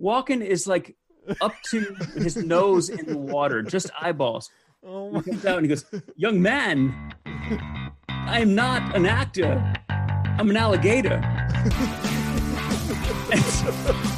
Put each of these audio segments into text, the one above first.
Walken is like up to his nose in the water, just eyeballs. Oh he comes out and he goes, "Young man, I am not an actor. I'm an alligator."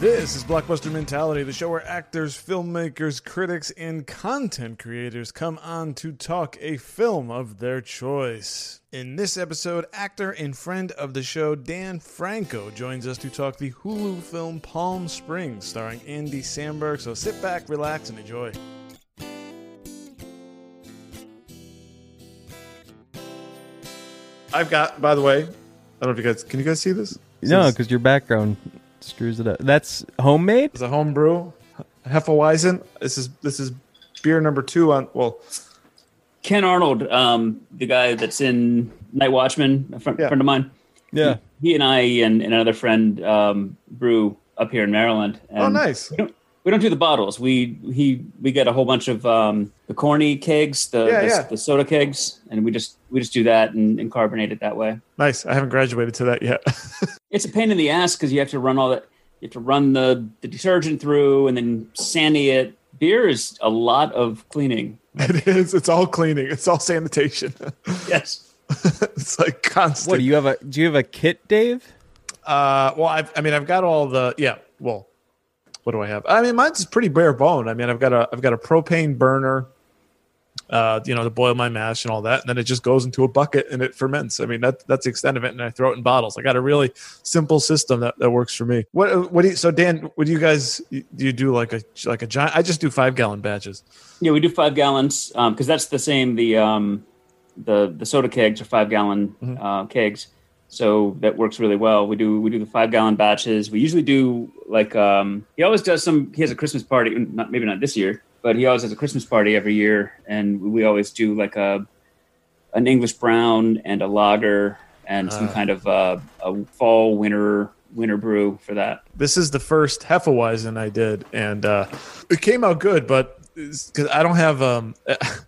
This is Blockbuster Mentality, the show where actors, filmmakers, critics, and content creators come on to talk a film of their choice. In this episode, actor and friend of the show Dan Franco joins us to talk the Hulu film Palm Springs, starring Andy Samberg. So sit back, relax, and enjoy. I've got, by the way, I don't know if you guys can you guys see this? No, because your background screws it up. That's homemade. It's a home brew, Hefeweizen. This is this is beer number two on well, Ken Arnold, um, the guy that's in Night Watchman, a friend, Yeah. friend of mine. Yeah. He and I and, and another friend um, brew up here in Maryland. And oh nice. We don't, we don't do the bottles. We he we get a whole bunch of um, the corny kegs, the, Yeah, the, yeah. the soda kegs, and we just we just do that and, and carbonate it that way. Nice. I haven't graduated to that yet. It's a pain in the ass because you have to run all that. You have to run the, the detergent through and then sandy it. Beer is a lot of cleaning. it is. It's all cleaning. It's all sanitation. Yes. it's like constant. What do you have a? Do you have a kit, Dave? Uh, well, I've, I mean, I've got all the yeah. Well, what do I have? I mean, mine's pretty bare bone. I mean, I've got a I've got a propane burner. Uh, you know, to boil my mash and all that, and then it just goes into a bucket and it ferments. I mean, that that's the extent of it, and I throw it in bottles. I got a really simple system that, that works for me. What what do you, so Dan? What do you guys do? You do like a like a giant? I just do five gallon batches. Yeah, we do five gallons because that's the same. The um, the the soda kegs are five gallon uh, kegs, so that works really well. We do we do the five gallon batches. We usually do like um, he always does some. He has a Christmas party, not maybe not this year, but he always has a Christmas party every year, and we always do like a an English brown and a lager and some kind of uh, a fall winter winter brew for that. this is the first Hefeweizen I did, and uh, it came out good. But because I don't have, um,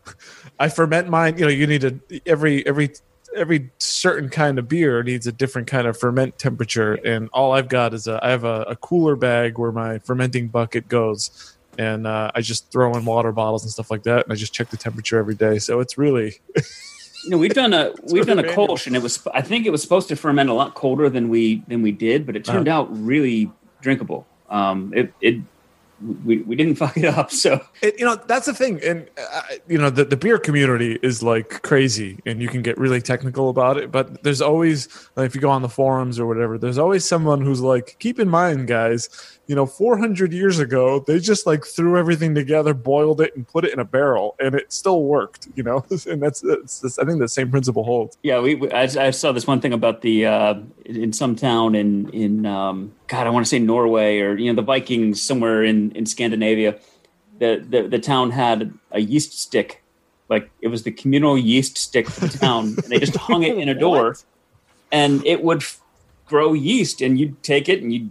I ferment mine. You know, you need to every every every certain kind of beer needs a different kind of ferment temperature, and all I've got is a I have a, a cooler bag where my fermenting bucket goes. And uh, I just throw in water bottles and stuff like that, and I just check the temperature every day. So it's really You know, we've done a we've done a. Kolsch, and it was I think it was supposed to ferment a lot colder than we than we did, but it turned Uh-huh. out really drinkable. Um, it it we, we didn't fuck it up, so. It, you know that's the thing and uh, you know the, the beer community is like crazy and you can get really technical about it but there's always like, if you go on the forums or whatever there's always someone who's like keep in mind guys you know 400 years ago they just like threw everything together boiled it and put it in a barrel and it still worked you know and that's, that's, that's i think the same principle holds yeah. We, we I, I saw this one thing about the uh, in some town in in um, God I want to say Norway or you know the Vikings somewhere in in Scandinavia. The, the the town had a yeast stick, like it was the communal yeast stick for the town. and they just hung it in a door. and it would f- grow yeast and you'd take it and you'd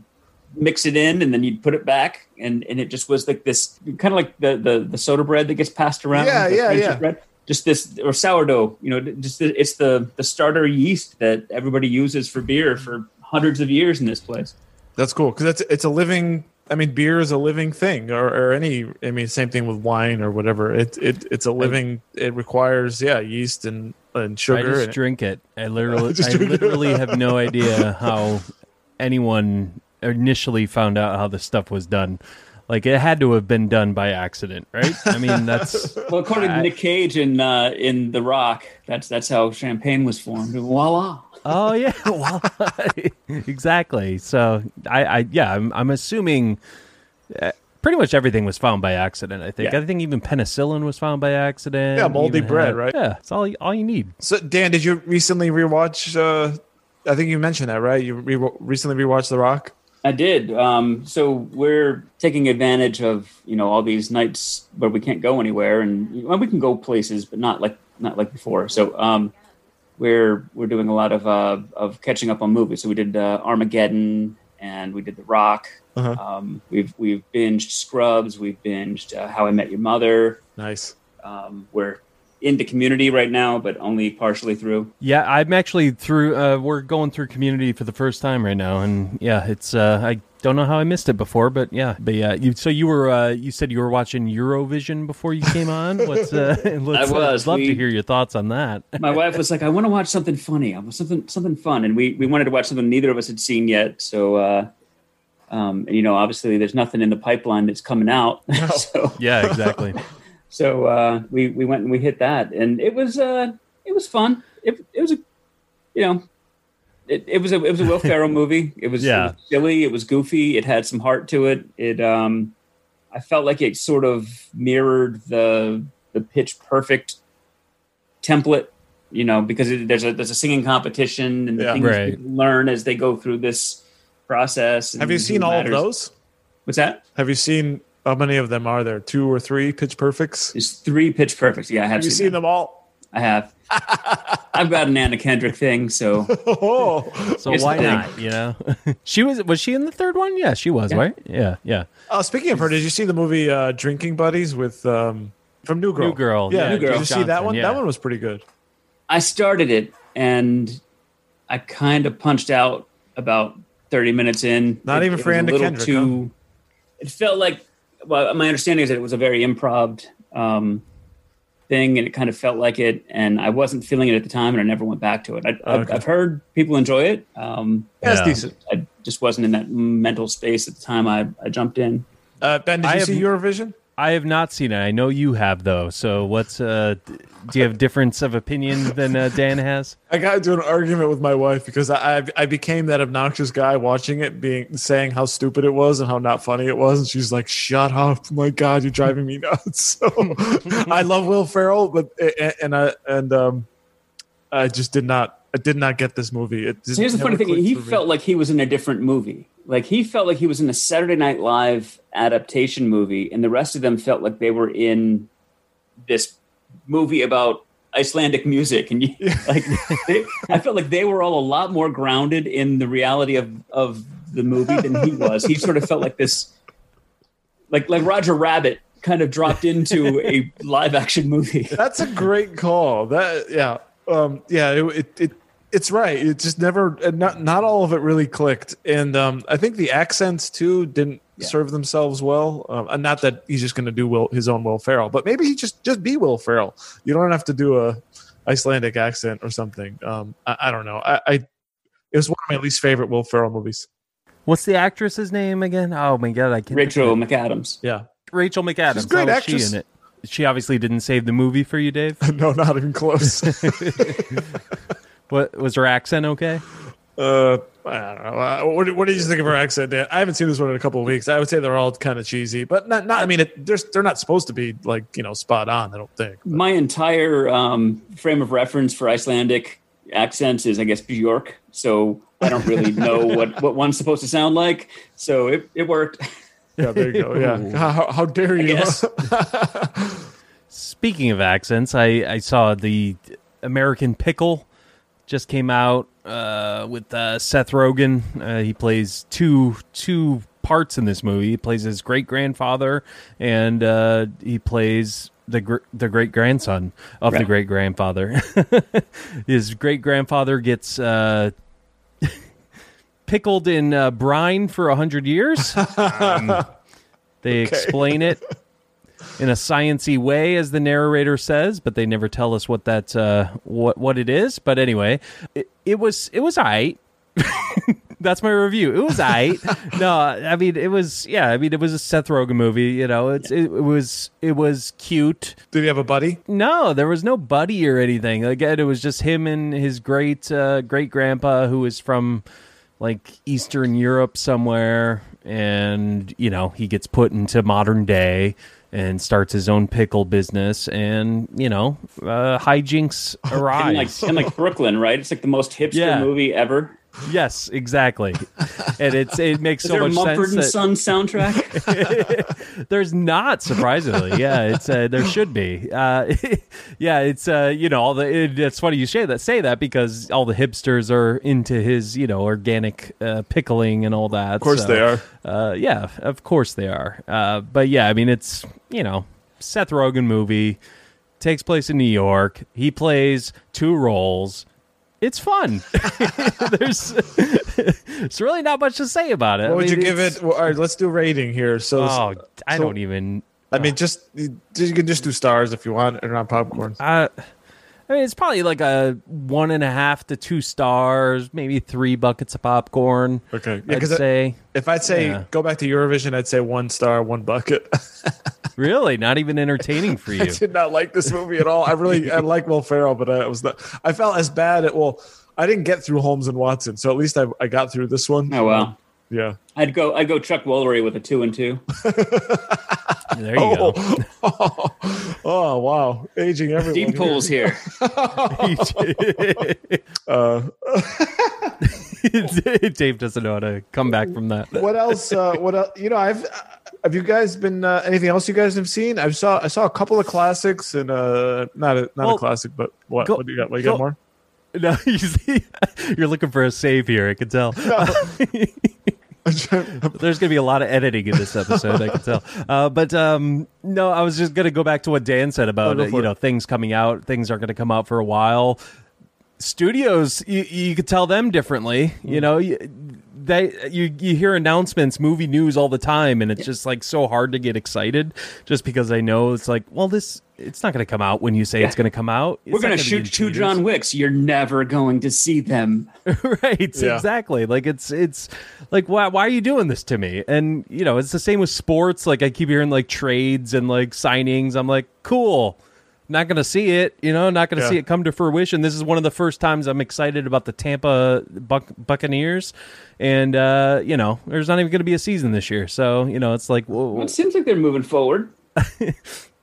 mix it in and then you'd put it back and, and it just was like this kind of like the, the, the soda bread that gets passed around Yeah, yeah, yeah. bread. just this or sourdough you know just the, it's the the starter yeast that everybody uses for beer for hundreds of years in this place That's cool because it's it's a living. I mean, beer is a living thing, or, or any. I mean, same thing with wine or whatever. It it it's a living. It requires yeah yeast and and sugar. I just and, drink it. I literally, Just I literally have no idea how anyone initially found out how the stuff was done. Like it had to have been done by accident, right? I mean, that's well according to I- nick cage in uh in the rock that's that's how champagne was formed voila oh yeah, well, exactly. So I, I yeah, I'm, I'm assuming uh, pretty much everything was found by accident. I think. Yeah. I think even penicillin was found by accident. Yeah, moldy Even bread, had- right? Yeah, it's all all you need. So Dan, did you recently rewatch uh, I think you mentioned that, right? You re- recently rewatched The Rock. I did. Um, so we're taking advantage of you know all these nights where we can't go anywhere, and well, we can go places, but not like not like before. So um, we're we're doing a lot of uh, of catching up on movies. So we did uh, Armageddon, and we did The Rock. Uh-huh. Um, we've we've binged Scrubs. We've binged uh, How I Met Your Mother. Nice. Um, we're into Community right now, but only partially through. Yeah, I'm actually through. Uh, we're going through Community for the first time right now, and yeah, it's. Uh, I don't know how I missed it before, but yeah, but yeah. You so you were uh, you said you were watching Eurovision before you came on. What's uh, let's, I was. I'd love We- to hear your thoughts on that. my wife was like, "I want to watch something funny. I want something something fun," and we we wanted to watch something neither of us had seen yet. So, uh, um, and you know, obviously, there's nothing in the pipeline that's coming out. so, yeah, exactly. So uh, we we went and we hit that, and it was uh, it was fun. It it was a you know. It, it was a it was a Will Ferrell movie. It was, Yeah. it was silly. It was goofy. It had some heart to it. It um, I felt like it sort of mirrored the the Pitch Perfect template, you know, because it, there's a there's a singing competition and the Yeah. things Right. people learn as they go through this process. and Have you seen all of those? What's that? Have you seen how many of them are there? Two or three Pitch Perfects? There's three Pitch Perfects. Yeah, I have, Have you seen, seen them. them all? I have. I've got an Anna Kendrick thing, so Oh, So why not? You know, she was. Was she in the third one? Yeah, she was. Yeah. Right? Yeah, yeah. uh, speaking of her, did you see the movie uh, Drinking Buddies with um, from New Girl? New Girl, Yeah, yeah, New Girl. Did you see that one? yeah. That one was pretty good. I started it and I kind of punched out about 30 minutes in. Not It- even for Anna Kendrick, Too, It felt like, well, my understanding is that it was a very improv um, thing, and it kind of felt like it. And I wasn't feeling it at the time, and I never went back to it. I, I've, Okay. I've heard people enjoy it. Um, That's decent. I just wasn't in that mental space at the time I, I jumped in. Uh, ben, did I you have- see Eurovision? I have not seen it. I know you have though. So what's uh? Do you have difference of opinion than uh, Dan has? I got into an argument with my wife because I I became that obnoxious guy watching it, being saying how stupid it was and how not funny it was, and she's like, "Shut up! My God, you're driving me nuts." So I love Will Ferrell, but and I and um, I just did not I did not get this movie. It just So here's the funny thing: he me. felt like he was in a different movie. Like he felt like he was in a Saturday Night Live adaptation movie, and the rest of them felt like they were in this movie about Icelandic music. And you, like, they, I felt like they were all a lot more grounded in the reality of of the movie than he was. He sort of felt like this, like like Roger Rabbit, kind of dropped into a live action movie. That's a great call. That yeah, um, yeah. It, it, it it's right. It just never uh, not not all of it really clicked, and um, I think the accents too didn't serve themselves well. Um, and not that he's just going to do Will his own Will Ferrell, but maybe he just just be Will Ferrell. You don't have to do a Icelandic accent or something. Um, I, I don't know. I, I it was one of my least favorite Will Ferrell movies. What's the actress's name again? Oh my god, I can't. Rachel McAdams. Yeah, Rachel McAdams. She's a great How was actress. She in it. She obviously didn't save the movie for you, Dave. no, not even close. what was her accent? Okay. Uh, I don't know. Uh, what, what did you think of her accent, Dan? I haven't seen this one in a couple of weeks. I would say they're all kind of cheesy, but not. not I mean, it, they're they're not supposed to be like you know spot on. I don't think. my entire um, frame of reference for Icelandic accents is, I guess, Bjork. So I don't really know what, what one's supposed to sound like. So it, it worked. Yeah, there you go. Yeah, how, how dare you? Speaking of accents, I, I saw the American Pickle just came out uh, with uh, Seth Rogen. Uh, he plays two two parts in this movie. He plays his great grandfather, and uh, he plays the gr- the great grandson of the great grandfather. his great grandfather gets. Uh, Pickled in uh, brine for a hundred years. Um, they explain it in a sciency way, as the narrator says, but they never tell us what that uh, what what it is. But anyway, it, it was it was alright. That's my review. It was alright. no, I mean it was yeah. I mean it was a Seth Rogen movie. You know, it's it, it was it was cute. Did he have a buddy? No, there was no buddy or anything. Again, it was just him and his great uh, great grandpa who was from like Eastern Europe somewhere. and you know he gets put into modern day and starts his own pickle business, and you know uh, hijinks And arise. like, and like Brooklyn, right? It's like the most hipster Yeah. movie ever. Yes, exactly, and it's it makes Is so there a much Mumford sense. and that- Son soundtrack? There's not surprisingly, yeah. It's uh, there should be, uh, yeah. It's uh, you know all the. It, it's funny you say that say that because all the hipsters are into his you know organic uh, pickling and all that. Of course they are. Uh, yeah, of course they are. Uh, but yeah, I mean it's you know Seth Rogen movie takes place in New York. He plays two roles. It's fun. there's, there's really not much to say about it. What I would you give it? Well, all right, let's do rating here. So, Oh, I don't even. I mean, just you can just do stars if you want, and not popcorn. Uh, I mean, it's probably like a one and a half to two stars, maybe three buckets of popcorn. Okay, yeah, I'd 'cause I- say. If I'd say Yeah. go back to Eurovision, I'd say one star, one bucket. really, not even entertaining for you. I did not like this movie at all. I really I like Will Ferrell, but I was not. I felt as bad at well. I didn't get through Holmes and Watson, so at least I, I got through this one. oh wow. Yeah. I'd go. I'd go Chuck Woolery with a two and two. There you go. Oh, oh wow, aging everyone. Deep pools here. Uh, Dave doesn't know how to come back from that. what else? Uh, what else? You know, I've. Have you guys been uh, anything else you guys have seen? I saw I saw a couple of classics and uh not a not Well, a classic, but what go- what do you got? What you go- got more? No, you see, you're looking for a save here. I can tell. There's going to be a lot of editing in this episode. I can tell. Uh, but um, no, I was just going to go back to what Dan said about Oh, uh, you it. know things coming out. Things aren't going to come out for a while. Studios, you, you could tell them differently. You Mm. know, you, they you you hear announcements, movie news all the time, and it's just like so hard to get excited just because I know it's like, well, this it's not going to come out when you say it's going to come out. It's We're gonna shoot two. John Wicks. You're never going to see them. right Yeah. exactly like it's it's like why, why are you doing this to me and you know it's the same with sports like i keep hearing like trades and like signings i'm like cool not gonna see it you know not gonna Yeah. see it come to fruition this is one of the first times i'm excited about the tampa Buc- buccaneers and uh you know there's not even gonna be a season this year so you know it's like whoa, Well, it seems like they're moving forward.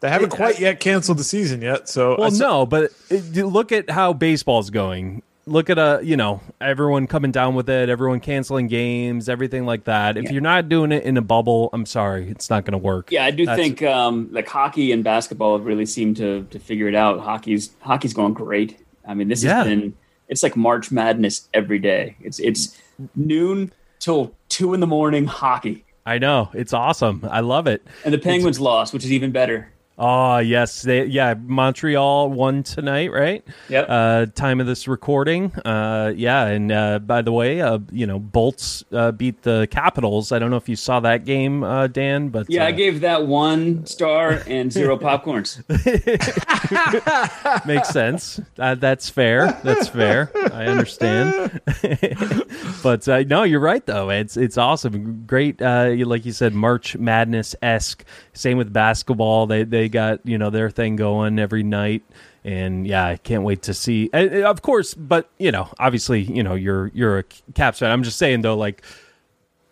They haven't quite yet canceled the season yet, so I Well, saw- no, but it, look at how baseball's going. Look at a you know, everyone coming down with it, everyone canceling games, everything like that. If Yeah. you're not doing it in a bubble, I'm sorry, it's not going to work. Yeah, I do That's- think um, like hockey and basketball have really seemed to to figure it out. Hockey's hockey's going great. I mean, this Yeah. has been it's like March Madness every day. It's it's noon till two in the morning hockey, I know it's awesome. I love it. and the Penguins lost, which is even better. Oh yes, they yeah. Montreal won tonight, right? Yep. Uh, time of this recording. Uh, yeah, and uh, by the way, uh, you know, Bolts uh, beat the Capitals. I don't know if you saw that game, uh, Dan, but Yeah, I gave that one star and zero popcorns. makes sense. Uh, that's fair. That's fair. I understand. but uh, no, you're right though. It's it's awesome. Great. Uh, like you said, March Madness esque. Same with basketball. They they got you know their thing going every night. And yeah, I can't wait to see. uh, Of course, but you know, obviously, you know, you're you're a Caps fan. I'm just saying though, like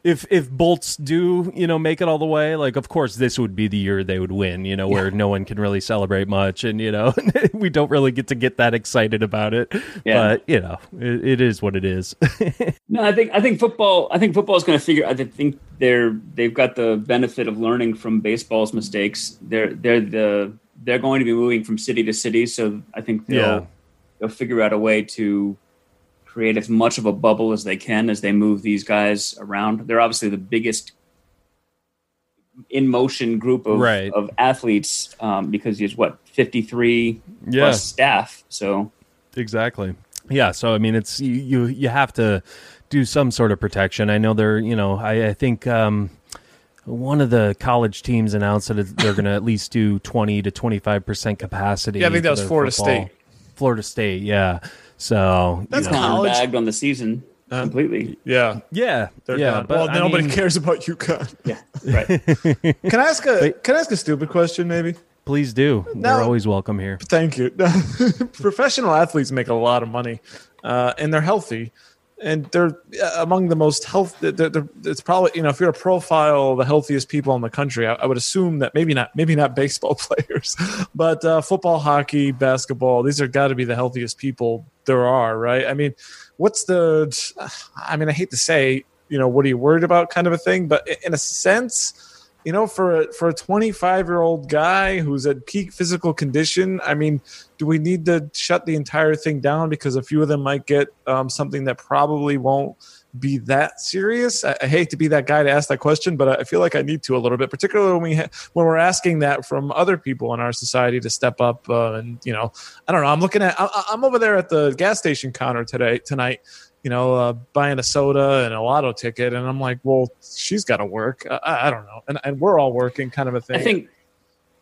if if Bolts do you know make it all the way, like of course this would be the year they would win. You know where no one can really celebrate much, and you know we don't really get to get that excited about it. Yeah. But you know it, it is what it is. No, I think I think football. I think football is going to figure. I think they're they've got the benefit of learning from baseball's mistakes. They're they're the they're going to be moving from city to city, so I think they'll Yeah. they'll figure out a way to create as much of a bubble as they can as they move these guys around. They're obviously the biggest in motion group of Right. of athletes um, because there's what fifty three Yeah. plus staff. So Exactly. Yeah. So I mean, it's you. You, you have to do some sort of protection. I know they're. You know, I, I think um, one of the college teams announced that they're going to at least do twenty to twenty five percent capacity. Yeah, I think that was Florida football. State. Florida State. Yeah. So you That's know, not- College- bagged on the season completely. yeah, yeah. they're yeah. done. But well, I nobody mean, cares about UConn. Yeah, right. Can I ask a Can I ask a stupid question? Maybe. Please do. They're always welcome here. Thank you. Professional athletes make a lot of money, uh, and they're healthy. and they're uh, among the most health. They're, they're, it's probably you know if you're to profile the healthiest people in the country, I, I would assume that maybe not maybe not baseball players, but uh, football, hockey, basketball. These are got to be the healthiest people there are, right? I mean, what's the? I mean, I hate to say, you know, what are you worried about, kind of a thing, but in a sense you know, for a, for a 25 year old guy who's at peak physical condition, I mean, do we need to shut the entire thing down because a few of them might get um, something that probably won't be that serious? I, I, hate to be that guy to ask that question, but I feel like I need to a little bit, particularly when we ha- when we're asking that from other people in our society to step up. Uh, and you know, I don't know. I'm looking at. I, I'm over there at the gas station counter today tonight you know, uh, buying a soda and a lotto ticket. And I'm like, well, she's got to work. I, I, don't know. And, and we're all working kind of a thing. I think,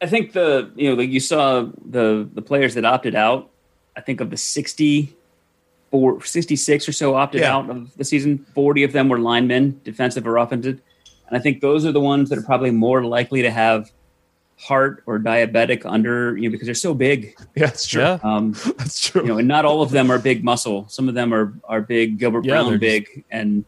I think the, you know, like you saw the, the players that opted out, I think of the 60 or 66 or so opted yeah. out of the season, 40 of them were linemen, defensive or offensive. And I think those are the ones that are probably more likely to have heart or diabetic under you know because they're so big. Yeah, that's true. Yeah. Um, that's true. You know, and not all of them are big muscle. Some of them are are big Gilbert yeah, Brown big, just... and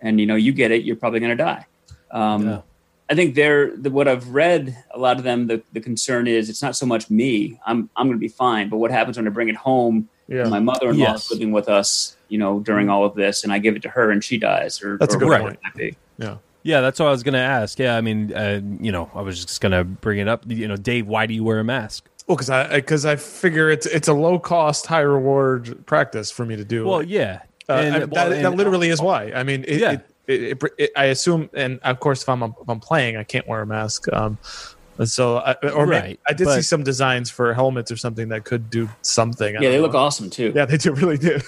and you know you get it, you're probably going to die. Um, yeah. I think they're the, what I've read. A lot of them, the, the concern is it's not so much me. I'm I'm going to be fine, but what happens when I bring it home? Yeah. My mother-in-law yes. is living with us, you know, during all of this, and I give it to her, and she dies, or that's or a good point. Yeah. Yeah, that's what I was going to ask. Yeah, I mean, uh, you know, I was just going to bring it up. You know, Dave, why do you wear a mask? Well, because I because I figure it's it's a low cost, high reward practice for me to do. Well, yeah, uh, and, I, well, that, and, that literally is why. I mean, it, yeah. It, it, I assume, and of course, if I'm if I'm playing, I can't wear a mask. Um, so, I, or right, maybe, I did but, see some designs for helmets or something that could do something. Yeah, they know. look awesome too. Yeah, they do really do.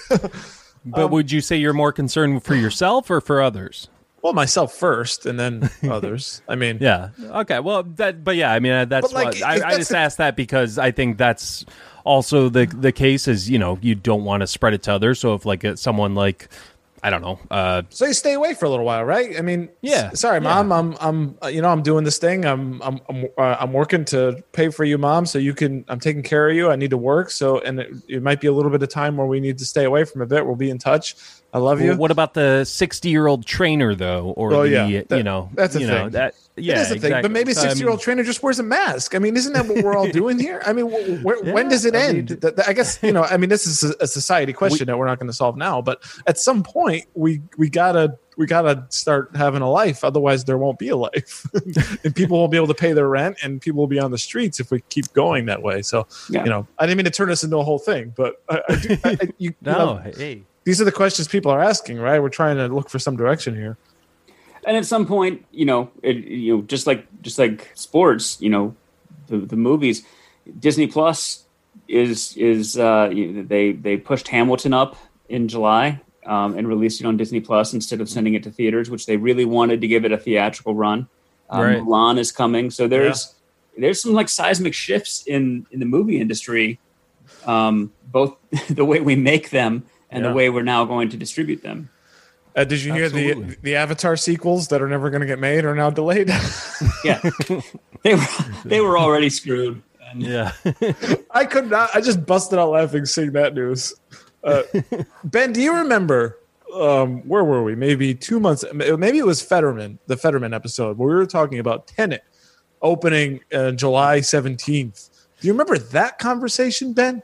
but um, would you say you're more concerned for yourself or for others? Well, myself first, and then others. I mean, yeah. Okay. Well, that. But yeah, I mean, uh, that's like, what I, I just asked that because I think that's also the the case is you know you don't want to spread it to others. So if like someone like I don't know. Uh, so you stay away for a little while, right? I mean, yeah. S- sorry, mom. Yeah. I'm, I'm, uh, you know, I'm doing this thing. I'm, I'm, I'm, uh, I'm working to pay for you, mom. So you can. I'm taking care of you. I need to work. So, and it, it might be a little bit of time where we need to stay away from a bit. We'll be in touch. I love you. Well, what about the 60 year old trainer though, or oh, the, yeah. That, you know, that's a you thing. Know, that, yeah, it is a exactly. thing. But maybe a 60 year old trainer just wears a mask. I mean, isn't that what we're all doing here? I mean, wh- yeah, when does it I end? Mean, I guess you know. I mean, this is a society question we, that we're not going to solve now. But at some point, we we gotta we gotta start having a life. Otherwise, there won't be a life, and people won't be able to pay their rent, and people will be on the streets if we keep going that way. So, yeah. you know, I didn't mean to turn this into a whole thing, but I, I do. I, you, no, you know, hey these are the questions people are asking, right? We're trying to look for some direction here. And at some point, you know, it, you know, just like just like sports, you know, the the movies, Disney Plus is is uh, they they pushed Hamilton up in July um, and released it on Disney Plus instead of sending it to theaters, which they really wanted to give it a theatrical run. Um, right. Mulan is coming, so there's yeah. there's some like seismic shifts in in the movie industry, um, both the way we make them and yeah. the way we're now going to distribute them. Uh, did you Absolutely. hear the the Avatar sequels that are never going to get made are now delayed? yeah, they were they were already screwed. And yeah, I could not. I just busted out laughing seeing that news. Uh, ben, do you remember um, where were we? Maybe two months. Maybe it was Fetterman, the Fetterman episode where we were talking about Tenet opening uh, July seventeenth. Do you remember that conversation, Ben?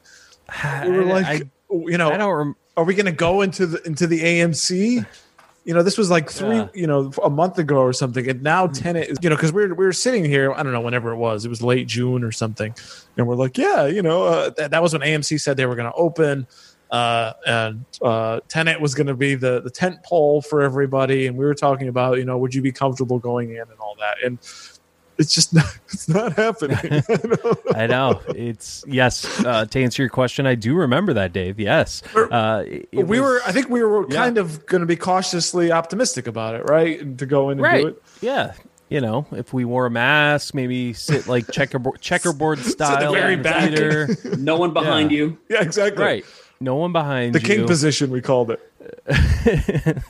We were like, I, you know, I don't. Rem- are we going to go into the into the AMC? You know, this was like three, yeah. you know, a month ago or something, and now Tenet is, you know, because we are we were sitting here, I don't know, whenever it was, it was late June or something, and we're like, yeah, you know, uh, that, that was when AMC said they were going to open, uh, and uh, Tenet was going to be the the tent pole for everybody, and we were talking about, you know, would you be comfortable going in and all that, and it's just not, it's not happening. I know it's yes. Uh, to answer your question, I do remember that, Dave. Yes, uh, we was, were. I think we were yeah. kind of going to be cautiously optimistic about it, right? And to go in and right. do it. Yeah, you know, if we wore a mask, maybe sit like checkerboard checkerboard style, very back. no one behind yeah. you. Yeah, exactly. Right. No one behind the you. king position. We called it.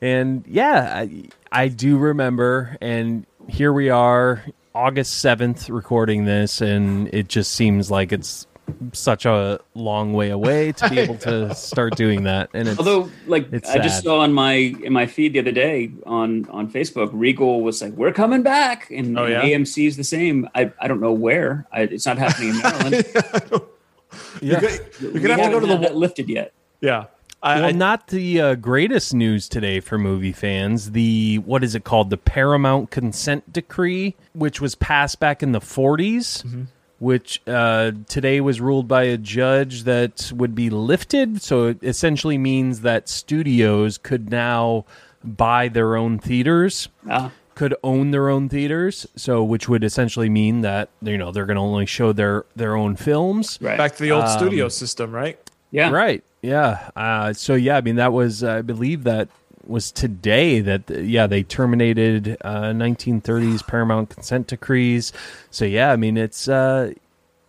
and yeah, I, I do remember, and here we are, August 7th, recording this, and it just seems like it's such a long way away to be able to start doing that. And it's, Although, like it's I just saw on my in my feed the other day on on Facebook, Regal was like, "We're coming back," and, Oh, and? AMC is the same. I I don't know where. I, it's not happening in Maryland. yeah. You're we gonna have to go to the that lifted yet. yeah. I, well, I- not the uh, greatest news today for movie fans. The what is it called? The Paramount Consent Decree, which was passed back in the 40s, Mm-hmm. which uh, today was ruled by a judge that would be lifted. So it essentially means that studios could now buy their own theaters. Ah. Could own their own theaters, so which would essentially mean that you know they're going to only show their their own films, Right. back to the old Um, studio system, right? yeah. Right. Yeah. Uh, so yeah, I mean that was I believe that was today that yeah they terminated uh, 1930s Paramount consent decrees. So yeah, I mean it's uh,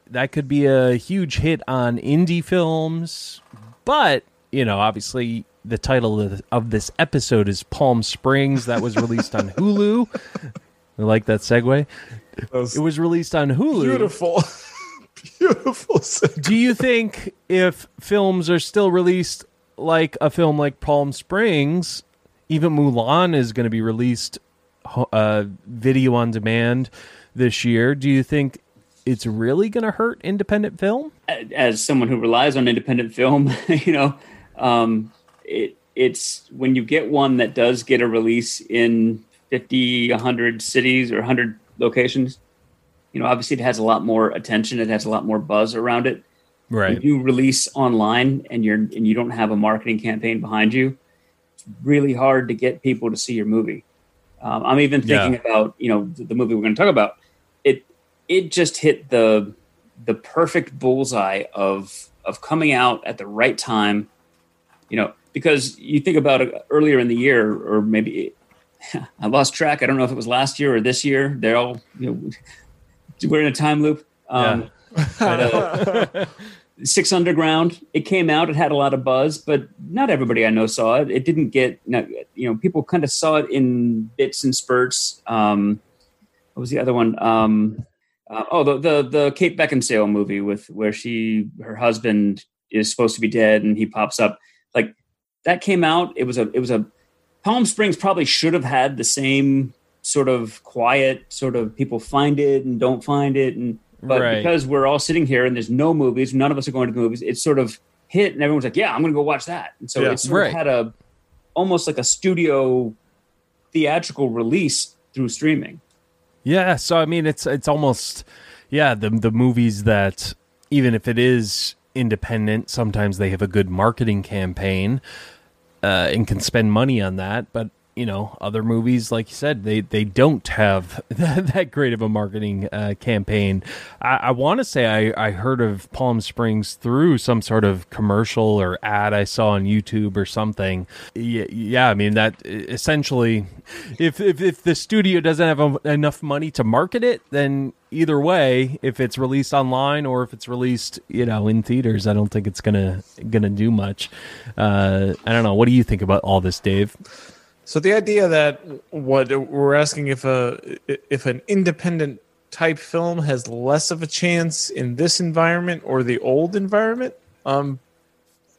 that could be a huge hit on indie films, but you know obviously the title of, of this episode is Palm Springs that was released on Hulu. I like that segue. That was It was released on Hulu. beautiful, beautiful. Do you think if films are still released like a film like Palm Springs, even Mulan is going to be released uh, video on demand this year? Do you think it's really going to hurt independent film? as someone who relies on independent film, you know, um, it it's when you get one that does get a release in 50, 100 cities or 100 locations, you know, obviously it has a lot more attention, it has a lot more buzz around it. If you release online and you're and you don't have a marketing campaign behind you, it's really hard to get people to see your movie. Um, I'm even thinking Yeah. about you know the, the movie we're going to talk about. It it just hit the the perfect bullseye of of coming out at the right time. You know, because you think about it earlier in the year, or maybe I lost track. I don't know if it was last year or this year. They're all you know we're in a time loop. Um, but, uh, Six Underground. It came out. It had a lot of buzz, but not everybody I know saw it. It didn't get. You know, people kind of saw it in bits and spurts. Um, what was the other one? Um, uh, oh, the the the Kate Beckinsale movie with where she her husband is supposed to be dead and he pops up. Like that came out. It was a it was a Palm Springs probably should have had the same sort of quiet sort of people find it and don't find it and but Right. because we're all sitting here and there's no movies, none of us are going to the movies. It's sort of hit and everyone's like, "Yeah, I'm going to go watch that." And so Yeah. it sort Right. of had a almost like a studio theatrical release through streaming. Yeah, so I mean it's it's almost yeah, the the movies that even if it is independent, sometimes they have a good marketing campaign uh, and can spend money on that, but you know, other movies like you said, they they don't have that, that great of a marketing uh, campaign. I, I want to say I I heard of Palm Springs through some sort of commercial or ad I saw on YouTube or something. Yeah, yeah I mean that essentially if if, if the studio doesn't have a, enough money to market it, then either way, if it's released online or if it's released, you know, in theaters, I don't think it's gonna gonna do much. Uh, I don't know. What do you think about all this, Dave? So the idea that what we're asking if a if an independent type film has less of a chance in this environment or the old environment, um,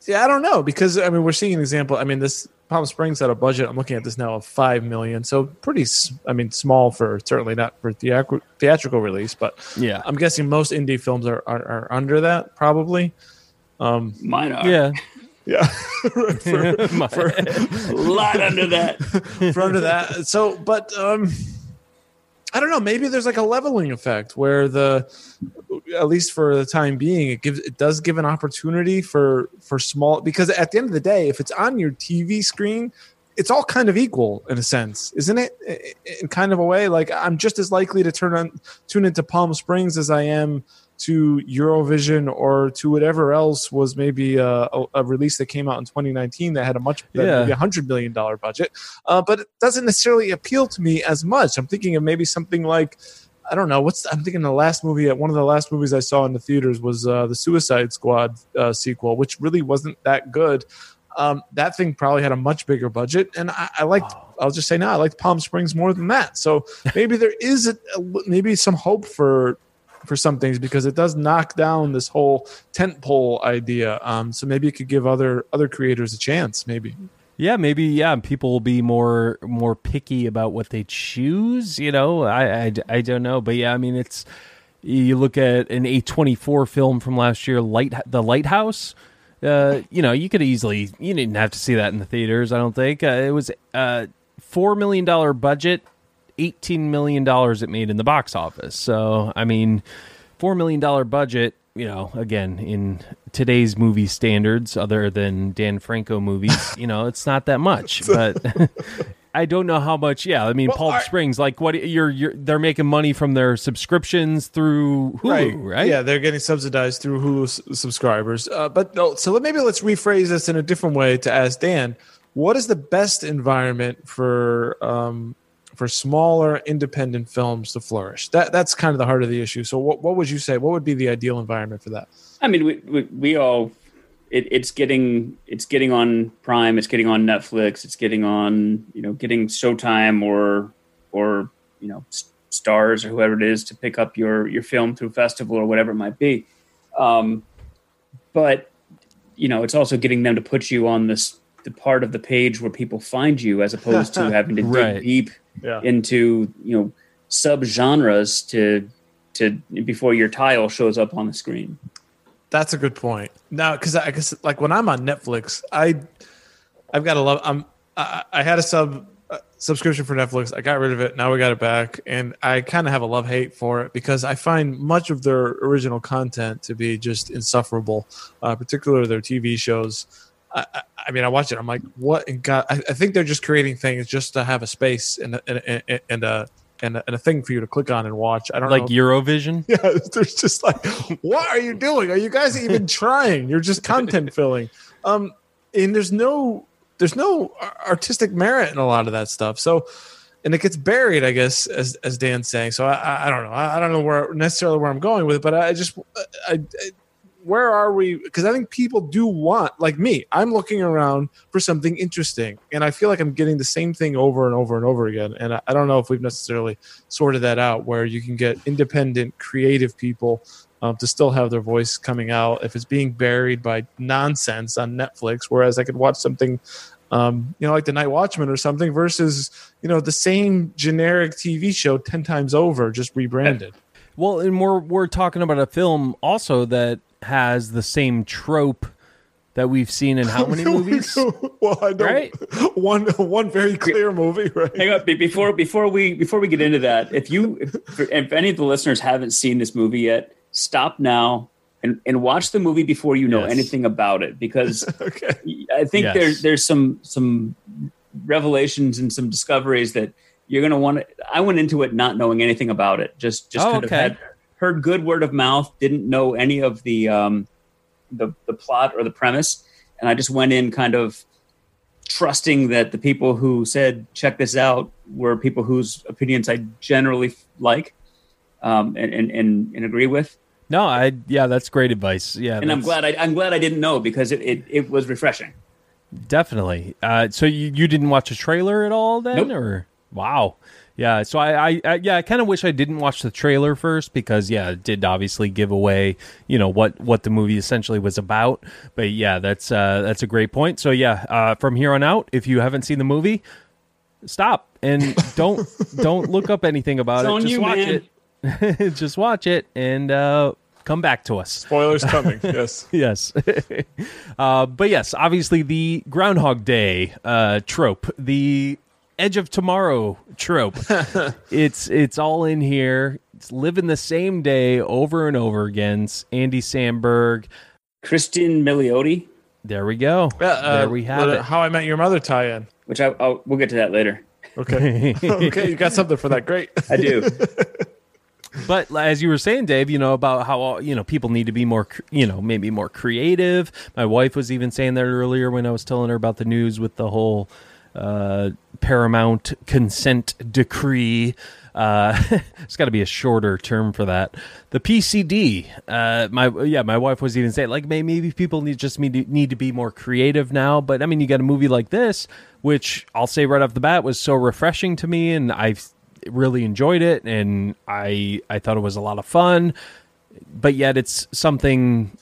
yeah, I don't know because I mean we're seeing an example. I mean this Palm Springs had a budget. I'm looking at this now of five million, so pretty. I mean small for certainly not for theatrical theatrical release, but Yeah. I'm guessing most indie films are are, are under that probably. Um, Mine are Yeah. Yeah, for, for, a lot under that. for under that. So, but um, I don't know. Maybe there's like a leveling effect where the, at least for the time being, it gives it does give an opportunity for for small because at the end of the day, if it's on your TV screen. It's all kind of equal in a sense, isn't it? In kind of a way, like I'm just as likely to turn on tune into Palm Springs as I am to Eurovision or to whatever else was maybe a, a, a release that came out in 2019 that had a much Yeah. maybe a hundred million dollar budget, uh, but it doesn't necessarily appeal to me as much. I'm thinking of maybe something like I don't know what's I'm thinking the last movie one of the last movies I saw in the theaters was uh, the Suicide Squad uh, sequel, which really wasn't that good. Um, that thing probably had a much bigger budget, and I, I liked. I'll just say now, I liked Palm Springs more than that. So maybe there is a, a- maybe some hope for for some things because it does knock down this whole tent pole idea. Um, so maybe it could give other other creators a chance. Maybe. Yeah, maybe. Yeah, people will be more more picky about what they choose. You know, I I, I don't know, but yeah, I mean, it's you look at an A twenty four film from last year, Light the Lighthouse. Uh, you know, you could easily you didn't have to see that in the theaters. I don't think uh, it was uh four million dollar budget, eighteen million dollars it made in the box office. So I mean, four million dollar budget you know, again, in today's movie standards, other than Dan Franco movies, you know, it's not that much. But I don't know how much. Yeah, I mean, well, Palm Springs, like what you're, you're, they're making money from their subscriptions through Hulu, right? right? Yeah, they're getting subsidized through Hulu subscribers. Uh, but no, so maybe let's rephrase this in a different way to ask Dan, what is the best environment for um, for smaller independent films to flourish. That that's kind of the heart of the issue. So what what would you say? What would be the ideal environment for that? I mean, we we, we all it, it's getting it's getting on Prime, it's getting on Netflix, it's getting on you know getting Showtime or or you know Starz or whoever it is to pick up your your film through festival or whatever it might be. Um, but you know, it's also getting them to put you on this the part of the page where people find you as opposed to having to right. dig deep yeah. into you know sub genres to to before your tile shows up on the screen. That's a good point. Now, because I guess like when I'm on Netflix, I I've got a love. I'm I, I had a sub uh, subscription for Netflix. I got rid of it. Now we got it back, and I kind of have a love hate for it because I find much of their original content to be just insufferable, uh, particularly their TV shows. I, I, mean, I watch it. I'm like, what in God? I, I, think they're just creating things just to have a space and a, and a, and a and a, and a thing for you to click on and watch. I don't like know. Eurovision. Yeah, there's just like, what are you doing? Are you guys even trying? You're just content filling. Um, and there's no there's no artistic merit in a lot of that stuff. So, and it gets buried, I guess, as as Dan's saying. So I, I don't know. I, I don't know where necessarily where I'm going with it, but I just I, I where are we? Because I think people do want, like me, I'm looking around for something interesting, and I feel like I'm getting the same thing over and over and over again. And I, I don't know if we've necessarily sorted that out, where you can get independent, creative people um, to still have their voice coming out if it's being buried by nonsense on Netflix. Whereas I could watch something, um, you know, like The Night Watchman or something, versus you know the same generic TV show ten times over, just rebranded. Well, and we're we're talking about a film also that has the same trope that we've seen in how many movies? well, I know right? one one very clear movie. Right. Hang on, before before we before we get into that, if you if, if any of the listeners haven't seen this movie yet, stop now and and watch the movie before you know yes. anything about it because okay. I think yes. there's there's some some revelations and some discoveries that you're going to want to I went into it not knowing anything about it just just oh, kind okay. of had heard good word of mouth, didn't know any of the um, the the plot or the premise, and I just went in kind of trusting that the people who said check this out were people whose opinions I generally like um, and, and, and and agree with. No, I yeah, that's great advice. Yeah, and I'm glad I, I'm glad I didn't know because it, it, it was refreshing. Definitely. Uh, so you, you didn't watch a trailer at all then, nope. or wow? Yeah, so I, I, I yeah, I kind of wish I didn't watch the trailer first because yeah, it did obviously give away you know what what the movie essentially was about. But yeah, that's uh, that's a great point. So yeah, uh, from here on out, if you haven't seen the movie, stop and don't don't look up anything about it's it. Just you, watch man. it. Just watch it and uh, come back to us. Spoilers coming. yes. yes. uh, but yes, obviously the Groundhog Day uh, trope, the Edge of Tomorrow trope. it's it's all in here. It's living the same day over and over again. It's Andy Samberg, Cristin Milioti. There we go. Yeah, uh, there we have it. How I Met Your Mother tie-in. Which I I'll, we'll get to that later. Okay. okay, you got something for that. Great. I do. but as you were saying dave you know about how you know people need to be more you know maybe more creative my wife was even saying that earlier when i was telling her about the news with the whole uh, Paramount consent decree. Uh, it's got to be a shorter term for that. The PCD. Uh, my yeah, my wife was even saying like maybe people need just need to, need to be more creative now. But I mean, you got a movie like this, which I'll say right off the bat was so refreshing to me, and I've really enjoyed it, and I I thought it was a lot of fun. But yet, it's something.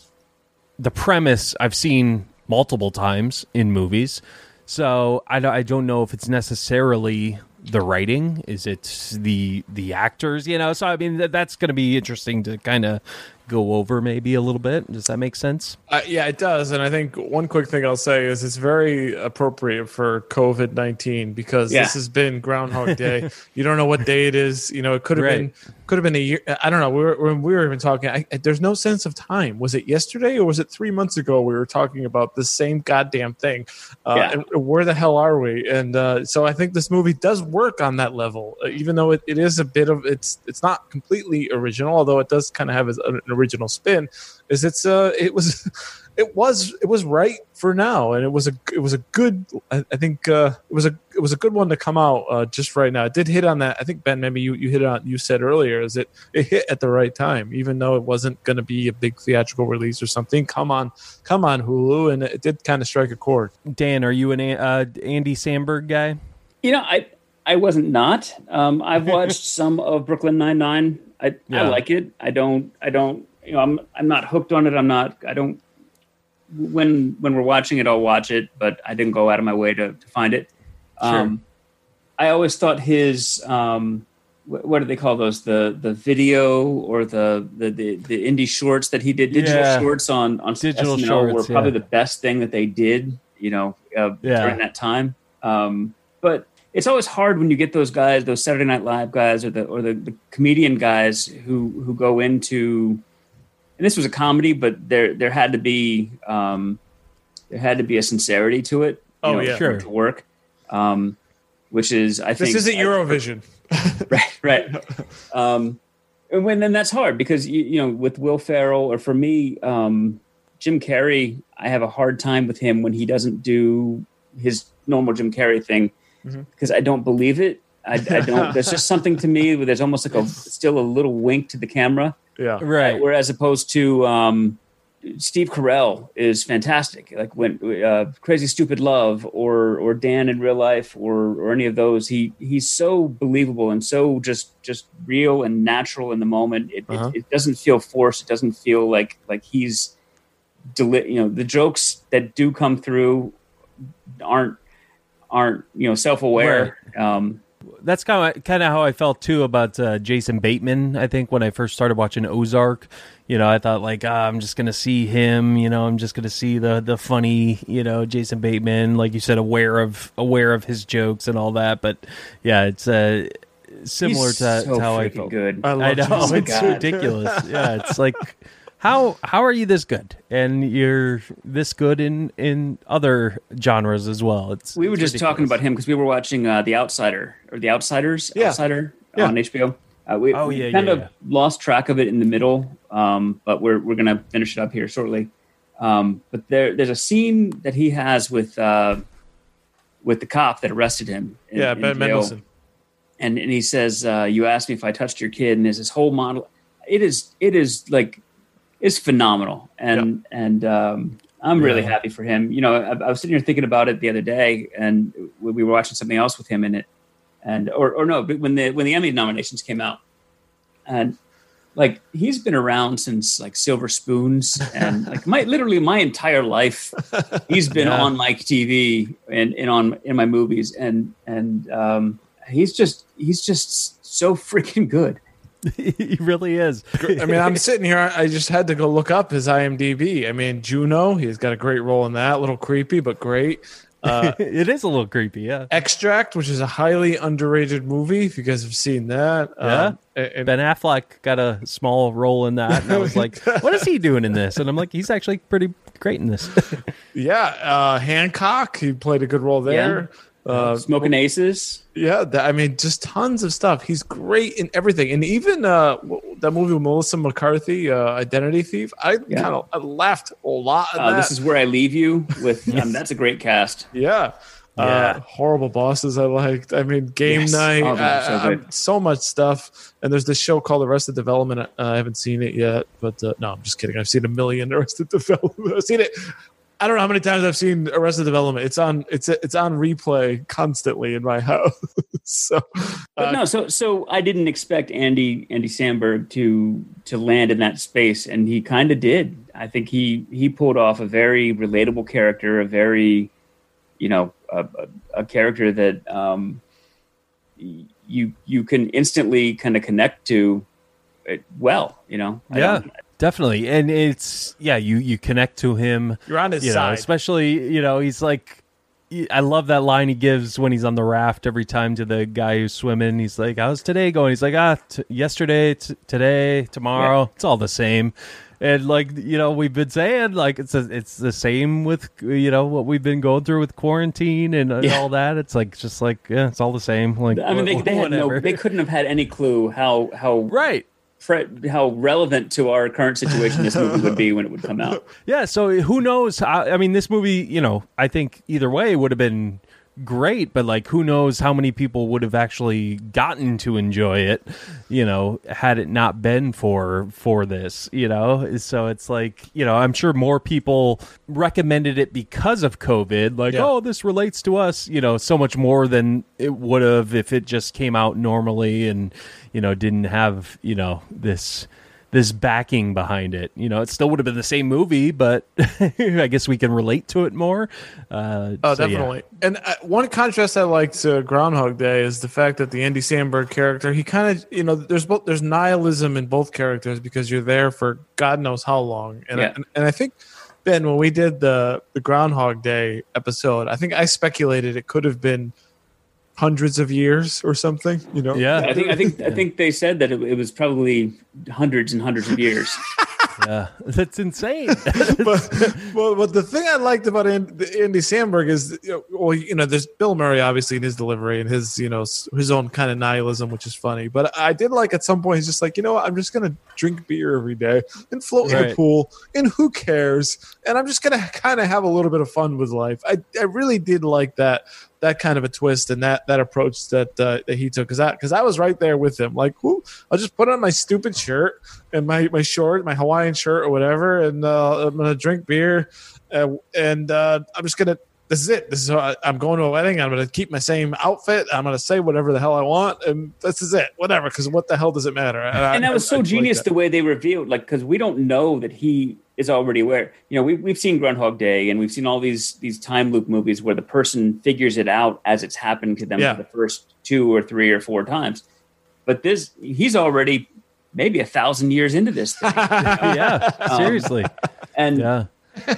The premise I've seen multiple times in movies, so I don't, I don't know if it's necessarily the writing. Is it the the actors? You know, so I mean that, that's going to be interesting to kind of go over maybe a little bit. Does that make sense? Uh, yeah, it does. And I think one quick thing I'll say is it's very appropriate for COVID 19 because Yeah. this has been Groundhog Day. you don't know what day it is. You know, it could have Right. been could have been a year. I don't know. We were, when we were even talking, I, there's no sense of time. Was it yesterday or was it three months ago? We were talking about the same goddamn thing. Uh, Yeah. And where the hell are we? And uh, so I think this movie does work on that level, uh, even though it, it is a bit of it's it's not completely original, although it does kind of have an original spin. Is it's uh it was it was it was right for now, and it was a it was a good I, I think uh, it was a it was a good one to come out uh, just right now. It did hit on that. I think Ben, maybe you you hit on you said earlier is it it hit at the right time, even though it wasn't going to be a big theatrical release or something. Come on, come on Hulu, and it did kind of strike a chord. Dan, are you an uh, Andy Samberg guy? You know, I I wasn't not. Um, I've watched some of Brooklyn Nine Nine. I Yeah. I like it. I don't I don't you know I'm I'm not hooked on it. I'm not I don't when when we're watching it I'll watch it, but I didn't go out of my way to, to find it. Um, I always thought his um, wh- what do they call those the the video or the the the, the indie shorts that he did digital Yeah. shorts on on Digital SNL shorts, were probably yeah. the best thing that they did you know uh, Yeah. during that time um, but it's always hard when you get those guys those Saturday Night Live guys or the or the, the comedian guys who who go into and this was a comedy but there there had to be um, there had to be a sincerity to it you Oh, know, yeah. Sure. to work um, which is I think This isn't Eurovision. right right um and when then that's hard because you, you know with will ferrell or for me um jim carrey i have a hard time with him when he doesn't do his normal jim carrey thing because i don't believe it I, I don't there's just something to me where there's almost like a still a little wink to the camera Yeah. Right. whereas opposed to um Steve Carell is fantastic. Like when uh, Crazy Stupid Love or or Dan in real life or or any of those, he he's so believable and so just just real and natural in the moment. It, Uh-huh. it, it doesn't feel forced. It doesn't feel like like he's deli- you know the jokes that do come through aren't aren't you know self aware. Um, That's kind of kind of how I felt too about uh, Jason Bateman. I think when I first started watching Ozark, you know, I thought like ah, I'm just gonna see him. You know, I'm just gonna see the the funny, you know, Jason Bateman, like you said, aware of aware of his jokes and all that. But yeah, it's uh, similar he's to, so to how I freaking felt. good. I love I know Jason it's God. ridiculous. yeah, it's like how how are you this good and you're this good in in other genres as well? It's we were it's just talking about him because we were watching uh, The Outsider or The Outsiders, Yeah. Outsider Yeah. on HBO. Uh, we, Oh, we kind yeah, of yeah. lost track of it in the middle, um, but we're we're gonna finish it up here shortly. Um, but there there's a scene that he has with uh, with the cop that arrested him. in- Yeah, in Ben jail. Mendelsohn. and and he says, uh, "You asked me if I touched your kid," and there's this whole model. It is it is like it's phenomenal, and and um, I'm really Yeah. happy for him. You know, I, I was sitting here thinking about it the other day, and we we were watching something else with him in it, and or or no, but when the when the Emmy nominations came out, and like he's been around since like Silver Spoons, and like my literally my entire life, he's been Yeah. on like TV and, and on in my movies, and and um, he's just he's just so freaking good. he really is. I mean, I'm sitting here. I just had to go look up his IMDb. I mean, Juno, he's got a great role in that. A little creepy, but great. Uh, it is a little creepy, yeah. Extract, which is a highly underrated movie. If you guys have seen that, um, and, Ben Affleck got a small role in that, and I was like, "What is he doing in this?" And I'm like, "He's actually pretty great in this." yeah, uh, Hancock, he played a good role there. Uh, Smoking Aces. yeah, that, I mean, just tons of stuff. He's great in everything, and even uh, that movie with Melissa McCarthy, uh, Identity Thief. I Yeah. kind of laughed a lot. At Uh, that. this is where I leave you with. Um, that's a great cast. Yeah. Yeah. Uh, horrible bosses I liked. I mean, game Yes. night, Oh, those are so uh, so much stuff. And there's this show called Arrested Development. Uh, I haven't seen it yet, but uh, no, I'm just kidding. I've seen a million Arrested Development. I've seen it. I don't know how many times I've seen Arrested Development. It's on. It's it's on replay constantly in my house. so, But no, so so I didn't expect Andy Andy Samberg to to land in that space, and he kind of did. I think he he pulled off a very relatable character, a very, you know, a, a, a character that um, you you can instantly kind of connect to it well. You know, I Yeah, don't- definitely. And it's yeah, you you connect to him. You're on his you know, side. especially you know he's like. I love that line he gives when he's on the raft every time to the guy who's swimming. He's like, "How's today going?" He's like, "Ah, t- yesterday, t- today, tomorrow. It's all the same." And like you know, we've been saying like it's a, it's the same with you know what we've been going through with quarantine and, and Yeah. all that. It's like just like yeah, it's all the same. Like I mean, they, wh- they had no, they couldn't have had any clue how how right. How relevant to our current situation this movie would be when it would come out. Yeah, so who knows? How, I mean, this movie, you know, I think either way would have been great, but like, who knows how many people would have actually gotten to enjoy it, you know, had it not been for for this, you know. So it's like, you know, I'm sure more people recommended it because of COVID. Like, Yeah. oh, this relates to us, you know, so much more than it would have if it just came out normally and you know didn't have you know this this backing behind it. You know, it still would have been the same movie, but I guess we can relate to it more. Uh, Oh, so, yeah. definitely. And uh, one contrast I like to Groundhog Day is the fact that the Andy Samberg character, he kind of, you know, there's both there's nihilism in both characters because you're there for God knows how long. And Yeah. I, and I think Ben, when we did the the Groundhog Day episode, I think I speculated it could have been hundreds of years or something. You know, Yeah. I think I think I think they said that it, it was probably hundreds and hundreds of years. Yeah, that's insane. but, well, but the thing I liked about Andy, Andy Samberg is, well, you know, there's Bill Murray obviously in his delivery and his, you know, his own kind of nihilism, which is funny. But I did like at some point he's just like, you know, what, I'm just gonna drink beer every day and float in Right. a pool, and who cares? And I'm just gonna kind of have a little bit of fun with life. I, I really did like that that kind of a twist and that that approach that uh, that he took because I because I was right there with him. Like, whoo, I'll just put on my stupid shirt and my my short, my Hawaiian shirt or whatever, and uh, I'm gonna drink beer, uh, and uh, I'm just gonna. This is it. This is I, I'm going to a wedding. I'm gonna keep my same outfit. I'm gonna say whatever the hell I want, and this is it. Whatever, because what the hell does it matter? I- and that was I- so I like genius that. the way they revealed like because we don't know that he is already aware you know we've we've seen groundhog day and we've seen all these these time loop movies where the person figures it out as it's happened to them Yeah. for the first two or three or four times but this he's already maybe a thousand years into this thing yeah, um, seriously. and Yeah,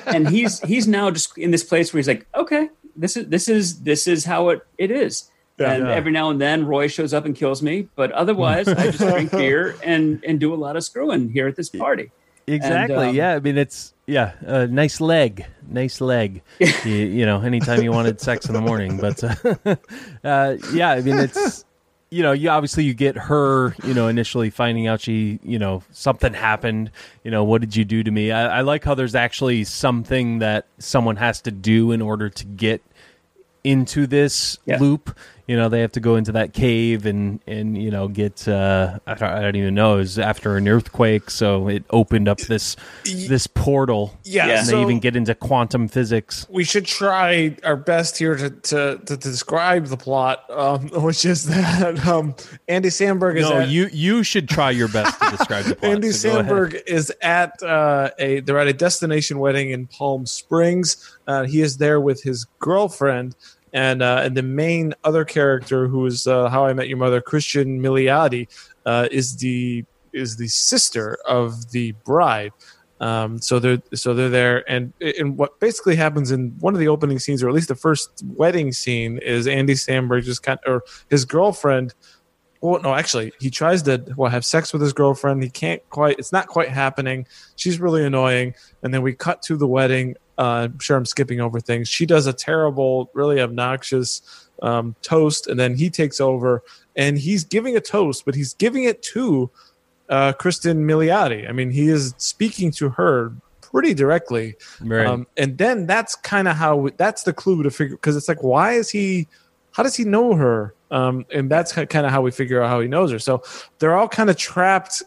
and he's he's now just in this place where he's like okay this is this is this is how it, it is Yeah. and Yeah. every now and then Roy shows up and kills me, but otherwise I just drink beer and and do a lot of screwing here at this party. Exactly. um, yeah, I mean, it's yeah, a nice leg, nice leg. you, you know, anytime you wanted sex in the morning, but uh, uh, yeah, I mean, it's you know, you obviously you get her, you know, initially finding out she, you know, something happened. You know, what did you do to me? I, I like how there's actually something that someone has to do in order to get into this Yeah. loop. You know, they have to go into that cave and and you know get. Uh, I, don't, I don't even know. It was after an earthquake, so it opened up this this portal. Yeah, Yeah. and so- they even get into quantum physics. we should try our best here to to, to, describe the plot, um, which is that um, Andy Samberg is No, at, you you should try your best to describe the plot. Andy so. Samberg is at uh, a they're at a destination wedding in Palm Springs. Uh, he is there with his girlfriend. And, uh, and the main other character, who is uh, How I Met Your Mother, Cristin Milioti, uh, is the is the sister of the bride. Um, so they're so they're there, and and what basically happens in one of the opening scenes, or at least the first wedding scene, is Andy Samberg just kind or his girlfriend. Well, no, actually, he tries to well have sex with his girlfriend. He can't quite. It's not quite happening. She's really annoying, and then we cut to the wedding. Uh, I'm sure I'm skipping over things. She does a terrible, really obnoxious um, toast, and then he takes over, and he's giving a toast, but he's giving it to uh, Cristin Milioti. I mean, he is speaking to her pretty directly. Right. Um, and then that's kind of how that's the clue to figure because it's like, why is he? How does he know her? Um, and that's kind of how we figure out how he knows her. So they're all kind of trapped.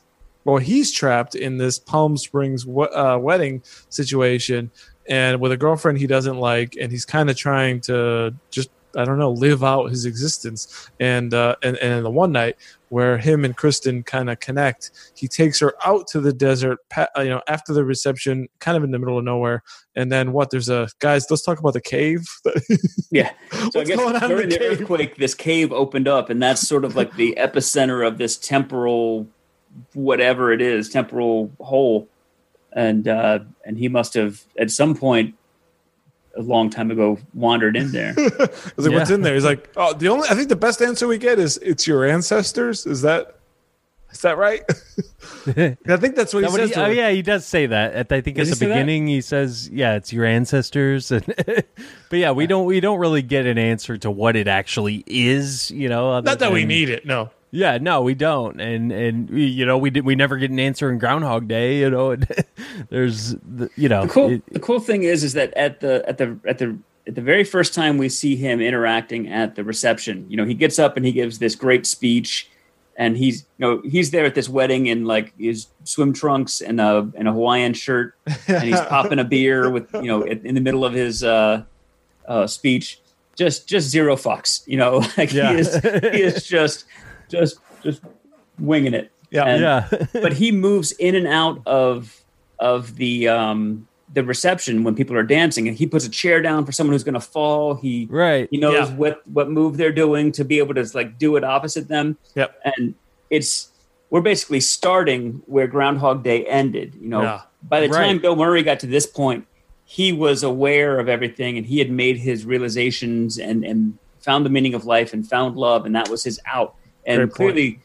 Well, he's trapped in this Palm Springs we- uh, wedding situation, and with a girlfriend he doesn't like, and he's kind of trying to just I don't know live out his existence. And uh, and and the one night where him and Cristin kind of connect, he takes her out to the desert, uh, you know, after the reception, kind of in the middle of nowhere. And then what? There's a guys. Let's talk about the cave. yeah. So What's I guess going on in during the the, earthquake, this cave opened up, and that's sort of like the epicenter of this temporal, whatever it is, temporal hole. And uh, and he must have at some point a long time ago wandered in there. I was like, what's in there? He's like, oh, the only. I think the best answer we get is it's your ancestors. Is that is that right? I think that's what he That says. he- oh yeah, he does say that. At, I think Did at the say that? beginning he says, "Yeah, it's your ancestors." And but yeah, we don't we don't really get an answer to what it actually is. You know, Not that we need it. No. Yeah, no, we don't, and and we- you know we did we never get an answer in Groundhog Day. You know, there's the, you know The cool, it- the cool thing is, is that at the at the at the at the very first time we see him interacting at the reception, you know, he gets up and he gives this great speech, and he's you know he's there at this wedding in like his swim trunks and a and a Hawaiian shirt, and he's popping a beer with you know in in the middle of his uh, uh, speech, just just zero fucks, you know, like Yeah. he is he is just just just winging it. Yeah. And- yeah, but he moves in and out of of the um the reception when people are dancing and he puts a chair down for someone who's going to fall he right. he knows Yeah. what what move they're doing to be able to like do it opposite them Yep. and it's we're basically starting where groundhog day ended you know Yeah. by the time bill murray got to this point he was aware of everything and he had made his realizations and and found the meaning of life and found love and that was his out and clearly